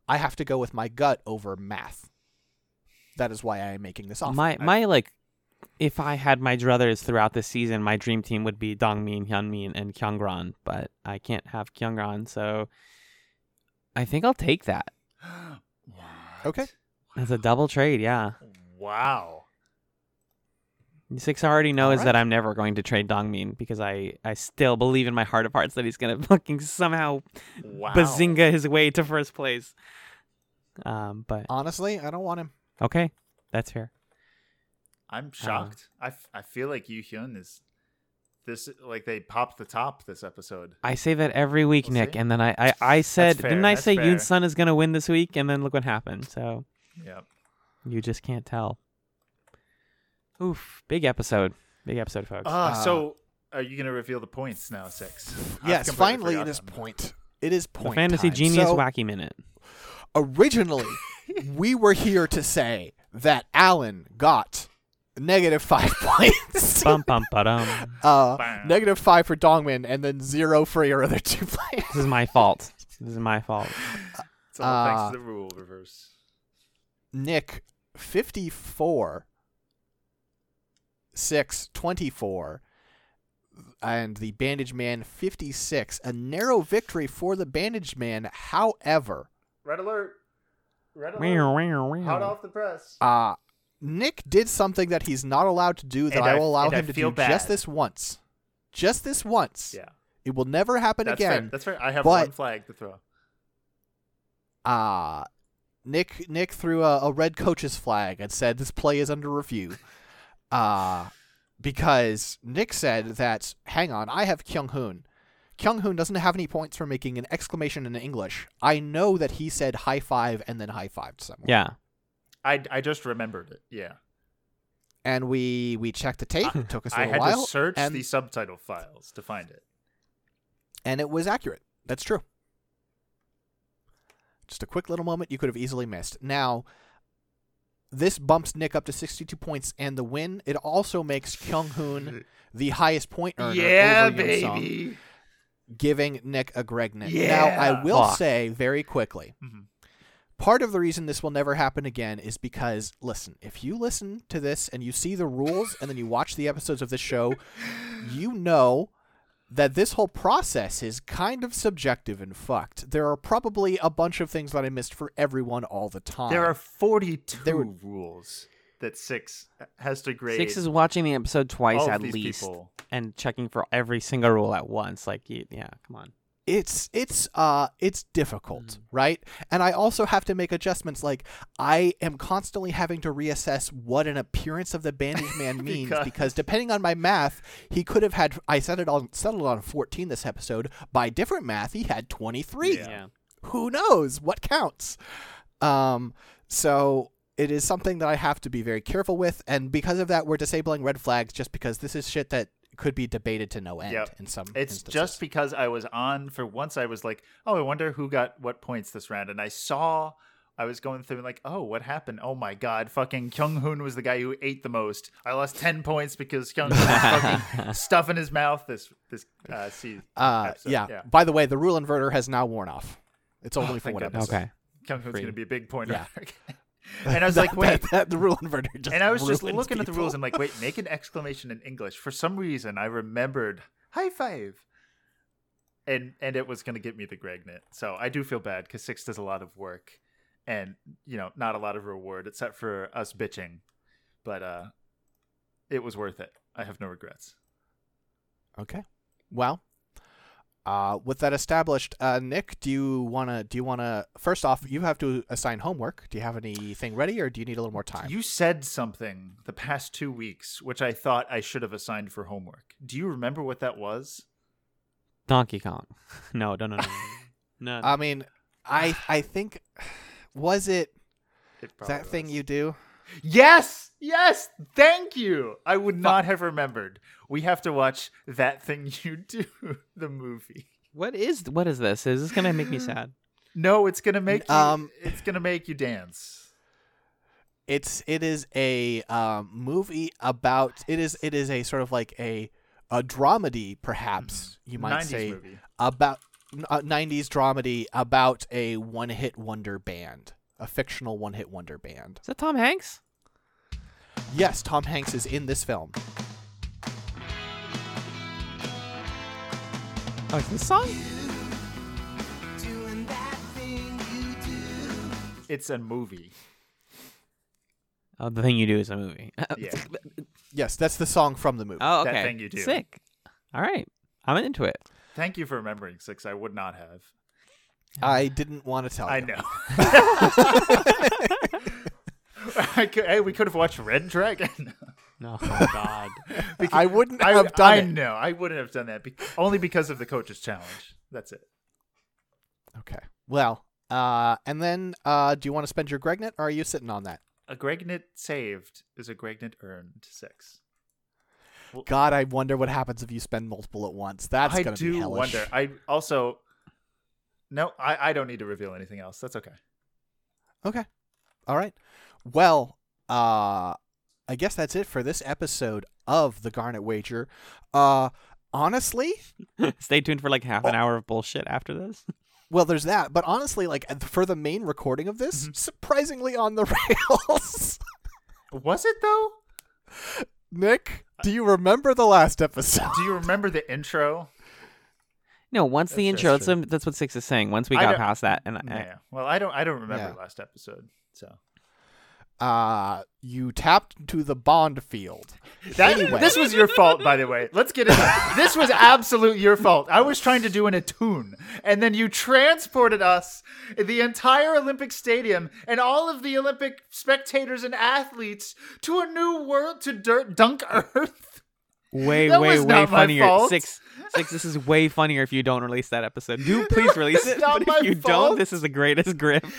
I have to go with my gut over math. That is why I am making this offer. My my like, if I had my druthers throughout the season, my dream team would be Dongmin, Hyunmin, and Kyungran. But I can't have Kyungran, so I think I'll take that. What? Okay. That's a double trade, yeah. Wow. Six already knows Alright. that I'm never going to trade Dongmin because I, I still believe in my heart of hearts that he's gonna fucking somehow Wow. bazinga his way to first place. Um, but Honestly, I don't want him. okay, that's fair. I'm shocked. I, f- I feel like Yu Hyun is this like they popped the top this episode. I say that every week, We'll Nick, see. and then I, I, I said, fair, didn't I that's say fair. Yoon Sun is gonna win this week, and then look what happened. So yeah, You just can't tell. Oof. Big episode. Big episode, folks. Ah, Uh, so are you going to reveal the points now, Six? Yes, finally it is forgot is them. point. It is the point. Fantasy time. Genius So, Wacky Minute. originally we were here to say that Alan got negative five points. Bum bum ba-dum. uh, Bam. negative five for Dongmin, and then zero for your other two players. This is my fault. This is my fault. It's all thanks Uh, to the rule reverse. Nick, 54. 6, 24. And the Bandage Man, 56. A narrow victory for the Bandage Man. However, Red alert! Red Meow, meow, meow. Hot off the press. uh, Nick did something that he's not allowed to do that And I I- will allow and I him to feel do just this once. Just this once. Yeah, It will never happen that's again. fair. That's fair. I have but- one flag to throw. uh Nick Nick threw a, a red coach's flag and said this play is under review. Uh because Nick said that hang on, I have Kyung Hoon. Kyung Hoon doesn't have any points for making an exclamation in English. I know that he said high five and then high fived someone. Yeah. I, I just remembered it. Yeah, And we we checked the tape. It took us a I little had while. to search and, the subtitle files to find it. and it was accurate. That's true. Just a quick little moment you could have easily missed. Now, this bumps Nick up to 62 points and the win. It also makes Kyung Hoon the highest point earner yeah, over Young baby. giving Nick a Gregnet. Now, Yeah. I will Fuck. say very quickly, Mhm. Part of the reason this will never happen again is because, listen, if you listen to this and you see the rules and then you watch the episodes of this show, you know that this whole process is kind of subjective and fucked. There are probably a bunch of things that I missed for everyone all the time. There are 42 There were- rules that Six has to grade. Six is watching the episode twice at least people. and checking for every single rule at once. Like, yeah, come on. It's it's uh it's difficult Mm. right? And i also have to make adjustments like i am constantly having to reassess what an appearance of the bandage man means Because- because, depending on my math he could have had i set it on settled on 14 this episode. By different math he had 23 Yeah. who knows? What counts? Um so it is something that i have to be very careful with. And because of that we're disabling red flags just because this is shit that could be debated to no end Yep. in some It's instances. just because I was on for once. I was like, oh, I wonder who got what points this round, and I saw. I was going through like, oh, what happened? Oh my god, fucking Kyung Hoon was the guy who ate the most. I lost ten points because Kyung Hoon was fucking stuff in his mouth. This this uh, see, Uh, yeah. yeah. By the way, the rule inverter has now worn off. It's only for thank one goodness. episode. Okay. Kyung Hoon's gonna be a big point. Yeah. and I was That- like, wait. that- that- the rule inverter just and I was just looking at the rules. people. I'm like, wait, make an exclamation in English. For some reason, I remembered high five, and and it was gonna get me the Gregnet. So I do feel bad because Six does a lot of work, and you know, not a lot of reward except for us bitching. But uh, it was worth it. I have no regrets. Okay. Well, uh, with that established, uh, Nick, do you wanna do you wanna first off you have to assign homework. Do you have anything ready, or do you need a little more time? You said something the past two weeks, which I thought I should have assigned for homework. Do you remember what that was? Donkey Kong. No, no, no, no. No. no. I mean, I I think was it It that probably thing you do? Yes, yes, thank you. I would not have remembered. We have to watch that thing you do, the movie. what is what is this? Is this gonna make me sad? No, it's gonna make you, Um, it's gonna make you dance. It's it is a um, movie about it is it is a sort of like a a dramedy perhaps you might 90s say movie. about uh, 90s dramedy about a one-hit wonder band a fictional one-hit wonder band Is that Tom Hanks? Yes tom hanks is in this film Oh, it's this song? It's a movie. Oh, the thing you do is a movie. Yeah. yes that's the song from the movie oh, That okay. thing you do. Sick. All right, I'm into it. Thank you for remembering six. I would not have. i didn't want to tell I you know. I could, hey, we could have watched Red Dragon. No, oh God. Because- i wouldn't I, have done I it know. I wouldn't have done that be- only because of the coach's challenge. That's it. okay well uh and then uh do you want to spend your gregnet or are you sitting on that A Gregnet saved is a Gregnet earned six. God, I wonder what happens if you spend multiple at once. That's I gonna do be hellish. I do wonder. I also no, I, I don't need to reveal anything else. That's okay. Okay. All right. Well, uh I guess that's it for this episode of the Garnet Wager. Uh honestly, Stay tuned for like half an hour of bullshit after this. well there's that, but honestly like for the main recording of this, surprisingly on the rails. Was it though? Nick, do you remember the last episode? Do you remember the intro? No, once the intro, that's that's, that's what Six is saying. Once we got past that, and I, Yeah. Well, I don't I don't remember Yeah. last episode. So Uh you tapped to the bond field. that, Anyway. this was your fault, by the way. Let's get it. This was absolute your fault. I was trying to do an attune, and then you transported us, the entire Olympic Stadium, and all of the Olympic spectators and athletes to a new world to dirt dunk Earth. Way, That way, way funnier. fault. Six, six. This is way funnier if you don't release that episode. Do please release it. But if you fault. don't, this is the greatest grip.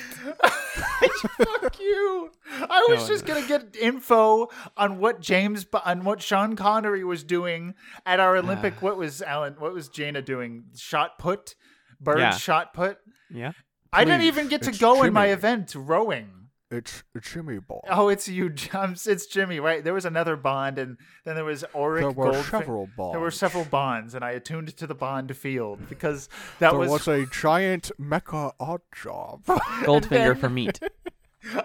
Fuck you! I was No, just gonna get info on what James on what Sean Connery was doing at our Olympic. what was Alan? What was Jaina doing? Shot put, bird Yeah. shot put. Yeah. I didn't even get to it's go in my event rowing. It's Jimmy Bond. Oh, it's you, It's Jimmy, right? There was another bond, and then there was Auric there were Goldfin- several balls. There were several bonds, and I attuned to the bond field because that There was, was a giant mecha odd job. Goldfinger then- for meat.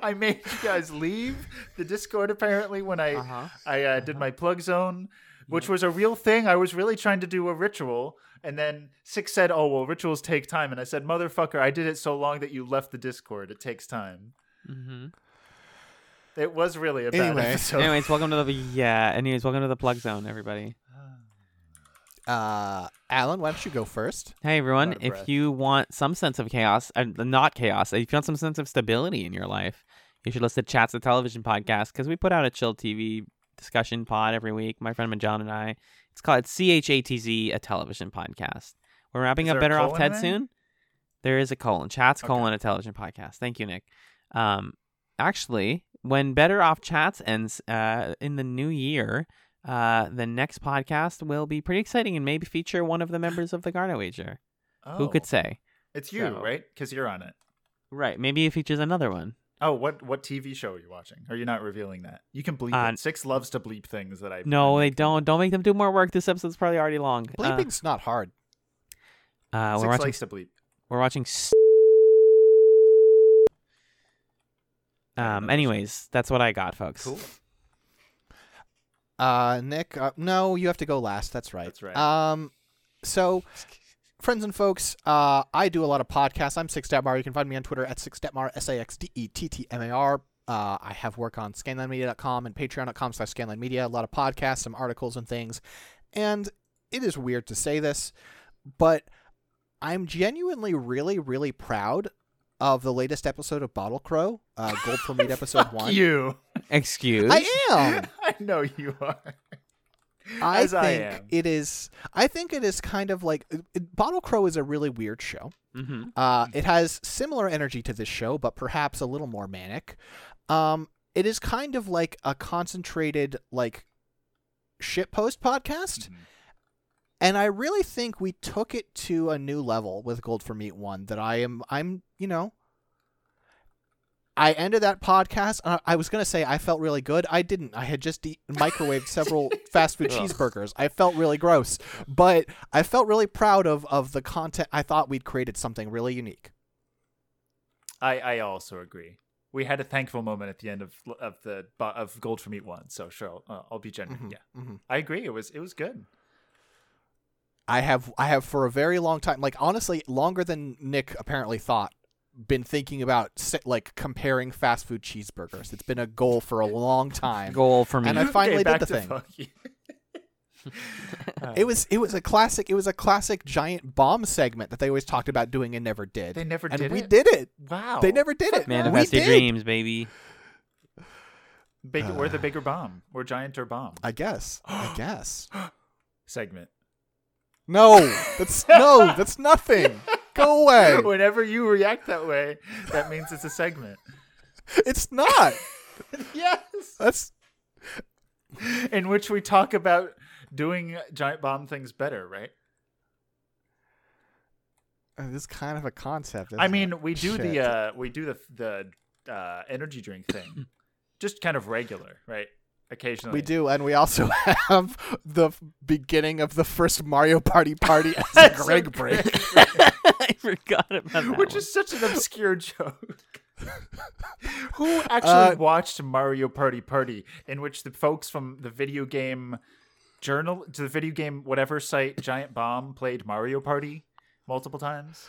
I made you guys leave the Discord apparently when I Uh-huh. I uh, did my plug zone, which was a real thing. I was really trying to do a ritual, and then Six said, "Oh well, rituals take time," and I said, "Motherfucker, I did it so long that you left the Discord. It takes time." Hmm It was really a bad Anyway. episode. Anyways, welcome to the yeah. Anyways, welcome to the plug zone, everybody. uh, Alan, why don't you go first? Hey everyone, if breath. you want some sense of chaos, uh, not chaos, if you want some sense of stability in your life, you should listen to Chats the Television podcast because we put out a chill TV discussion pod every week. My friend Magellan and I. It's called CHATZ, a television podcast. We're wrapping Is up Better Off Ted soon. There is a colon. Chats Okay. colon a television podcast. Thank you, Nick. Um, actually, when Better Off Chats ends uh, in the new year, uh, the next podcast will be pretty exciting and maybe feature one of the members of the Garnet Wager. Who could Oh, say? It's you, So- right? Because you're on it. Right. Maybe it features another one. Oh, what what TV show are you watching? Are you not revealing that? You can bleep Uh, it. Six loves to bleep things that I. No, I they don't. Don't make them do more work. This episode's probably already long. Uh, Bleeping's not hard. Uh, Six we're watching. likes to bleep. We're watching. S- I don't know Um. Anyways, that's what I got, folks. Cool. Uh, Nick, uh, no, you have to go last. That's right. That's right. Um, so, friends and folks, uh, I do a lot of podcasts. I'm Six Dettmar. You can find me on Twitter at Six Dettmar, S A X D E T T M A R. Uh, I have work on scanlinemedia.com and patreon.com slash scanlinemedia, a lot of podcasts, some articles and things. And it is weird to say this, but I'm genuinely really, really proud of the latest episode of Bottle Crow, uh, Gold for Meat episode Fuck one. you. Excuse. I am. I know you are. I As think I am. it is. I think it is kind of like it- Bottle Crow is a really weird show. mm-hmm. Uh, it has similar energy to this show, but perhaps a little more manic. Um, it is kind of like a concentrated like shitpost podcast, Mhm. And I really think we took it to a new level with Gold for Meat one. That I am. I'm. You know. I ended that podcast. Uh, I was gonna say I felt really good. I didn't. I had just eat, microwaved several fast food cheeseburgers. I felt really gross, but I felt really proud of of the content. I thought we'd created something really unique. I I also agree. We had a thankful moment at the end of of the of Gold for Meat one. So sure, I'll, uh, I'll be genuine. Mhm, Yeah, mhm. I agree. It was it was good. I have I have for a very long time, like honestly, longer than Nick apparently thought, been thinking about like comparing fast food cheeseburgers. It's been a goal for a long time. Goal for me. And I finally okay, did the thing. fuck you. Uh, It was it was a classic. It was a classic giant bomb segment that they always talked about doing and never did. They never and did we it? did it. wow. They never did it. Manifest we your did. dreams, baby. Big, we're the bigger bomb. We're giant or bomb I guess. I guess. segment. No, that's no, that's nothing. Go away. Whenever you react that way, that means it's a segment. It's not. yes. That's In which we talk about doing giant bomb things better, right? uh, this is kind of a concept. I mean, it? we do Shit. the uh we do the the uh energy drink thing. Just kind of regular, right? Occasionally. We do, and we also have the beginning of the first Mario Party party as a As a Greg break. I forgot about that. Which one. is such an obscure joke. Who actually Uh, watched Mario Party Party, in which the folks from the video game journal to the video game whatever site Giant Bomb played Mario Party multiple times?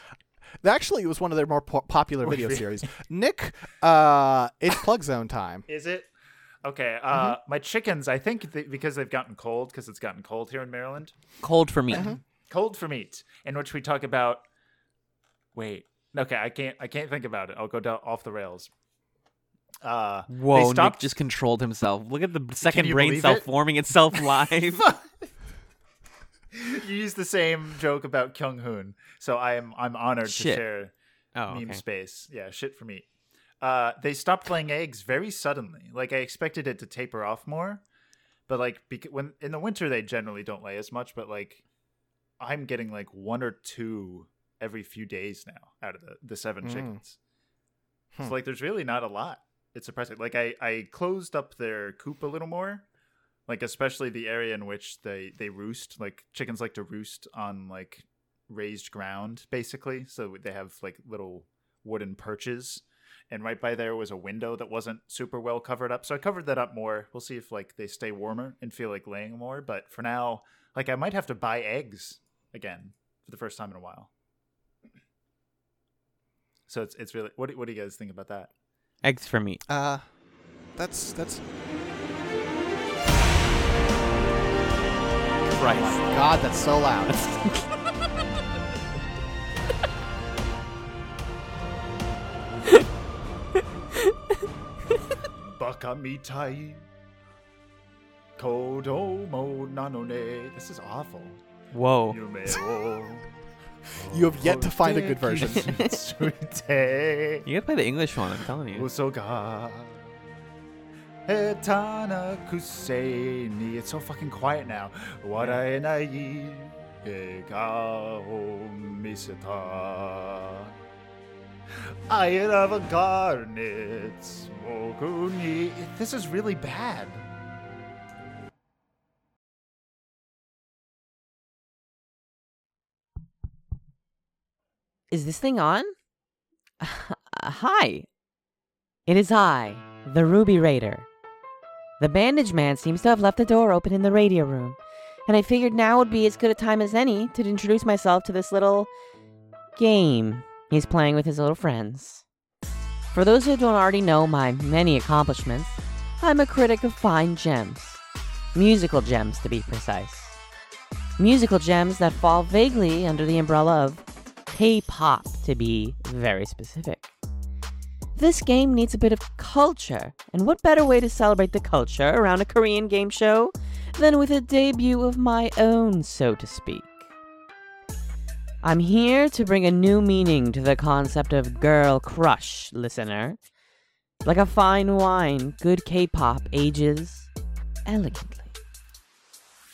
Actually, it was one of their more po- popular video series. Nick, uh, it's Plug Zone time. Is it? Okay. Uh, My chickens, I think they, because they've gotten cold, because it's gotten cold here in Maryland, cold for me. cold for meat, in which we talk about. Wait. Okay, I can't. I can't think about it. I'll go down off the rails. Uh, Whoa, they Nick just controlled himself. Look at the second brain believe cell it? forming itself live. you used the same joke about Kyung Hoon, so I'm I'm honored Shit. to share oh, meme okay. space. Yeah, shit for meat. Uh, they stopped laying eggs very suddenly. Like I expected it to taper off more, but like bec- when in the winter they generally don't lay as much. But like I'm getting like one or two every few days now out of the the seven Mm. chickens. Hmm. So like there's really not a lot. It's surprising. Like I I closed up their coop a little more. Like especially the area in which they they roost. Like chickens like to roost on like raised ground basically. So they have like little wooden perches. And right by there was a window that wasn't super well covered up. So I covered that up more. We'll see if like they stay warmer and feel like laying more. But for now, like I might have to buy eggs again for the first time in a while. So it's it's really what do, what do you guys think about that? Eggs for meat. Uh, that's that's. Christ. God, that's so loud. Baka mitai. Kodomo nanone. This is awful. Whoa. You have yet to find a good version. You gotta play the English one, I'm telling you. Usoga. Etana kusei ni. It's so fucking quiet now. Warae nai. Ega o miseta. I love a garnet. This is really bad. Is this thing on? Hi. It is I, the Ruby Raider. The bandage man seems to have left the door open in the radio room, and I figured now would be as good a time as any to introduce myself to this little game he's playing with his little friends. For those who don't already know my many accomplishments, I'm a critic of fine gems. Musical gems, to be precise. Musical gems that fall vaguely under the umbrella of K-pop, to be very specific. This game needs a bit of culture, and what better way to celebrate the culture around a Korean game show than with a debut of my own, so to speak? I'm here to bring a new meaning to the concept of girl crush, listener. Like a fine wine, good K-pop ages elegantly.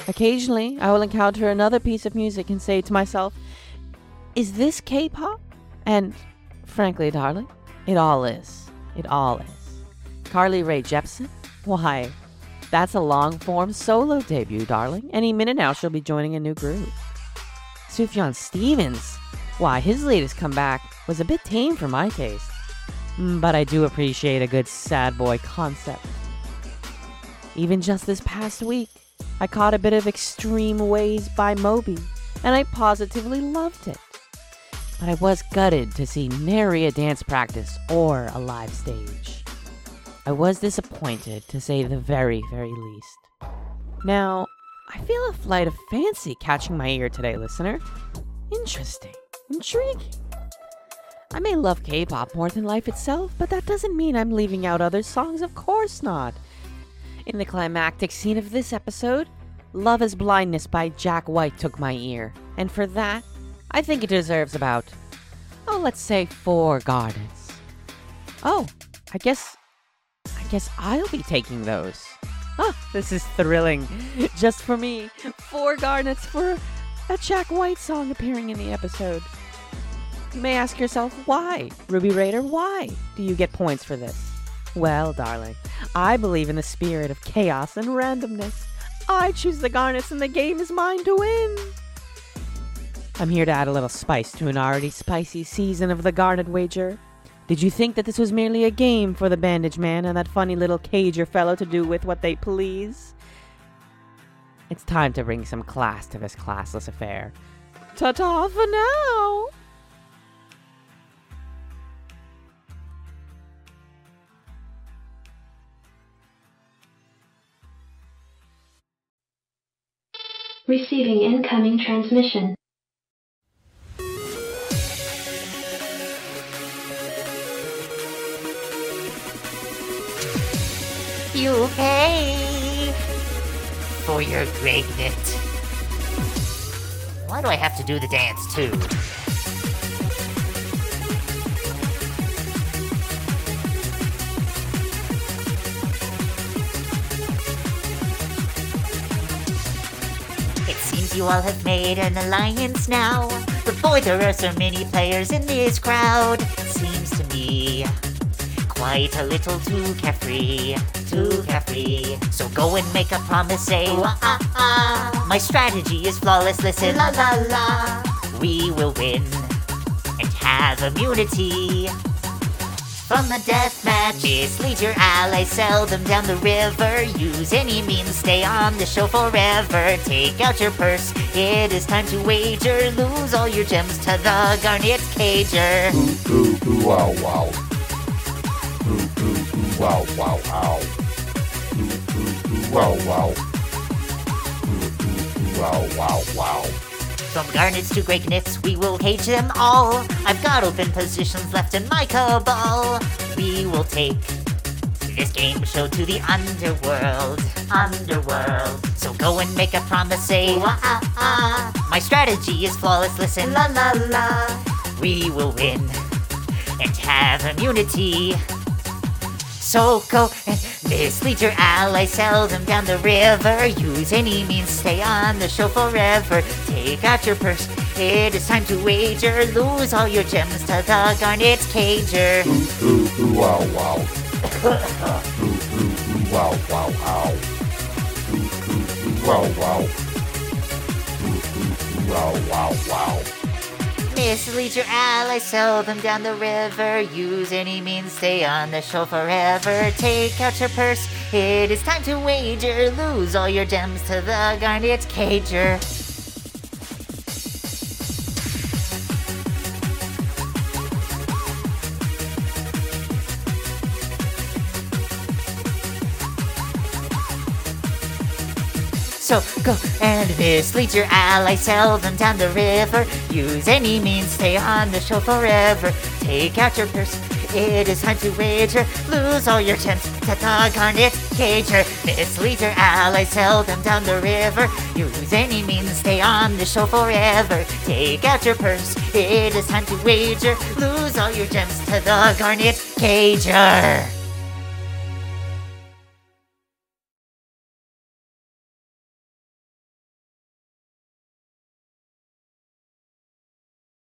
Occasionally, I will encounter another piece of music and say to myself, is this K-pop? And frankly, darling, it all is. It all is. Carly Rae Jepsen? Why, that's a long-form solo debut, darling. Any minute now, she'll be joining a new group. Sufjan Stevens? Why, his latest comeback was a bit tame for my taste. Mm, But I do appreciate a good sad boy concept. Even just this past week, I caught a bit of Extreme Ways by Moby, and I positively loved it but I was gutted to see nary a dance practice or a live stage. I was disappointed, to say the very, very least. Now, I feel a flight of fancy catching my ear today, listener. Interesting. Intriguing. I may love K pop more than life itself, but that doesn't mean I'm leaving out other songs, of course not. In the climactic scene of this episode, Love is Blindness by Jack White took my ear, and for that, I think it deserves about, oh, let's say four garnets. Oh, I guess, I Guess I'll be taking those. This is thrilling. Just for me. Four garnets for a Jack White song appearing in the episode. You may ask yourself, why? Ruby Raider, why do you get points for this? Well, darling, I believe in the spirit of chaos and randomness. I choose the garnets and the game is mine to win. I'm here to add a little spice to an already spicy season of the Garnet Wager. Did you think that this was merely a game for the bandage man and that funny little cager fellow to do with what they please? It's time to bring some class to this classless affair. Ta ta for now! Receiving incoming transmission. You pay for your greatness. Why do I have to do the dance too? It seems you all have made an alliance now. But boy, there are so many players in this crowd. Seems to me quite a little too carefree, too carefree. So go and make a promise, say, ah, ah, ah. My strategy is flawless, listen, la la la. We will win and have immunity. From the death match, mislead your allies, sell them down the river. Use any means, stay on the show forever. Take out your purse, it is time to wager. Lose all your gems to the Garnet Cager. Ooh, ooh, ooh, wow, wow. Ooh, ooh, ooh, wow, wow, ow. Wow, wow. Wow, wow, wow. From garnets to greatness, we will cage them all. I've got open positions left in my cabal. We will take this game show to the underworld. Underworld. So go and make a promise, say, ah, ah, ah. My strategy is flawless, listen, la la la. We will win and have immunity. So go and mislead your allies, sell them down the river. Use any means, stay on the show forever. Take out your purse, it is time to wager. Lose all your gems to the Garnet Cager. Ooh, ooh, ooh, wow, wow. ooh, ooh, ooh, wow, wow, ow. Ooh, ooh, ooh, wow, wow. Ooh, ooh, ooh, wow, wow, wow. Mislead your allies, sell them down the river. Use any means, stay on the show forever. Take out your purse, it is time to wager. Lose all your gems to the Garnet Cager. So go and mislead your allies, sell them down the river. Use any means, stay on the show forever. Take out your purse, it is time to wager. Lose all your gems to the Garnet Cager. Mislead your allies, sell them down the river. Use any means, stay on the show forever. Take out your purse, it is time to wager. Lose all your gems to the Garnet Cager.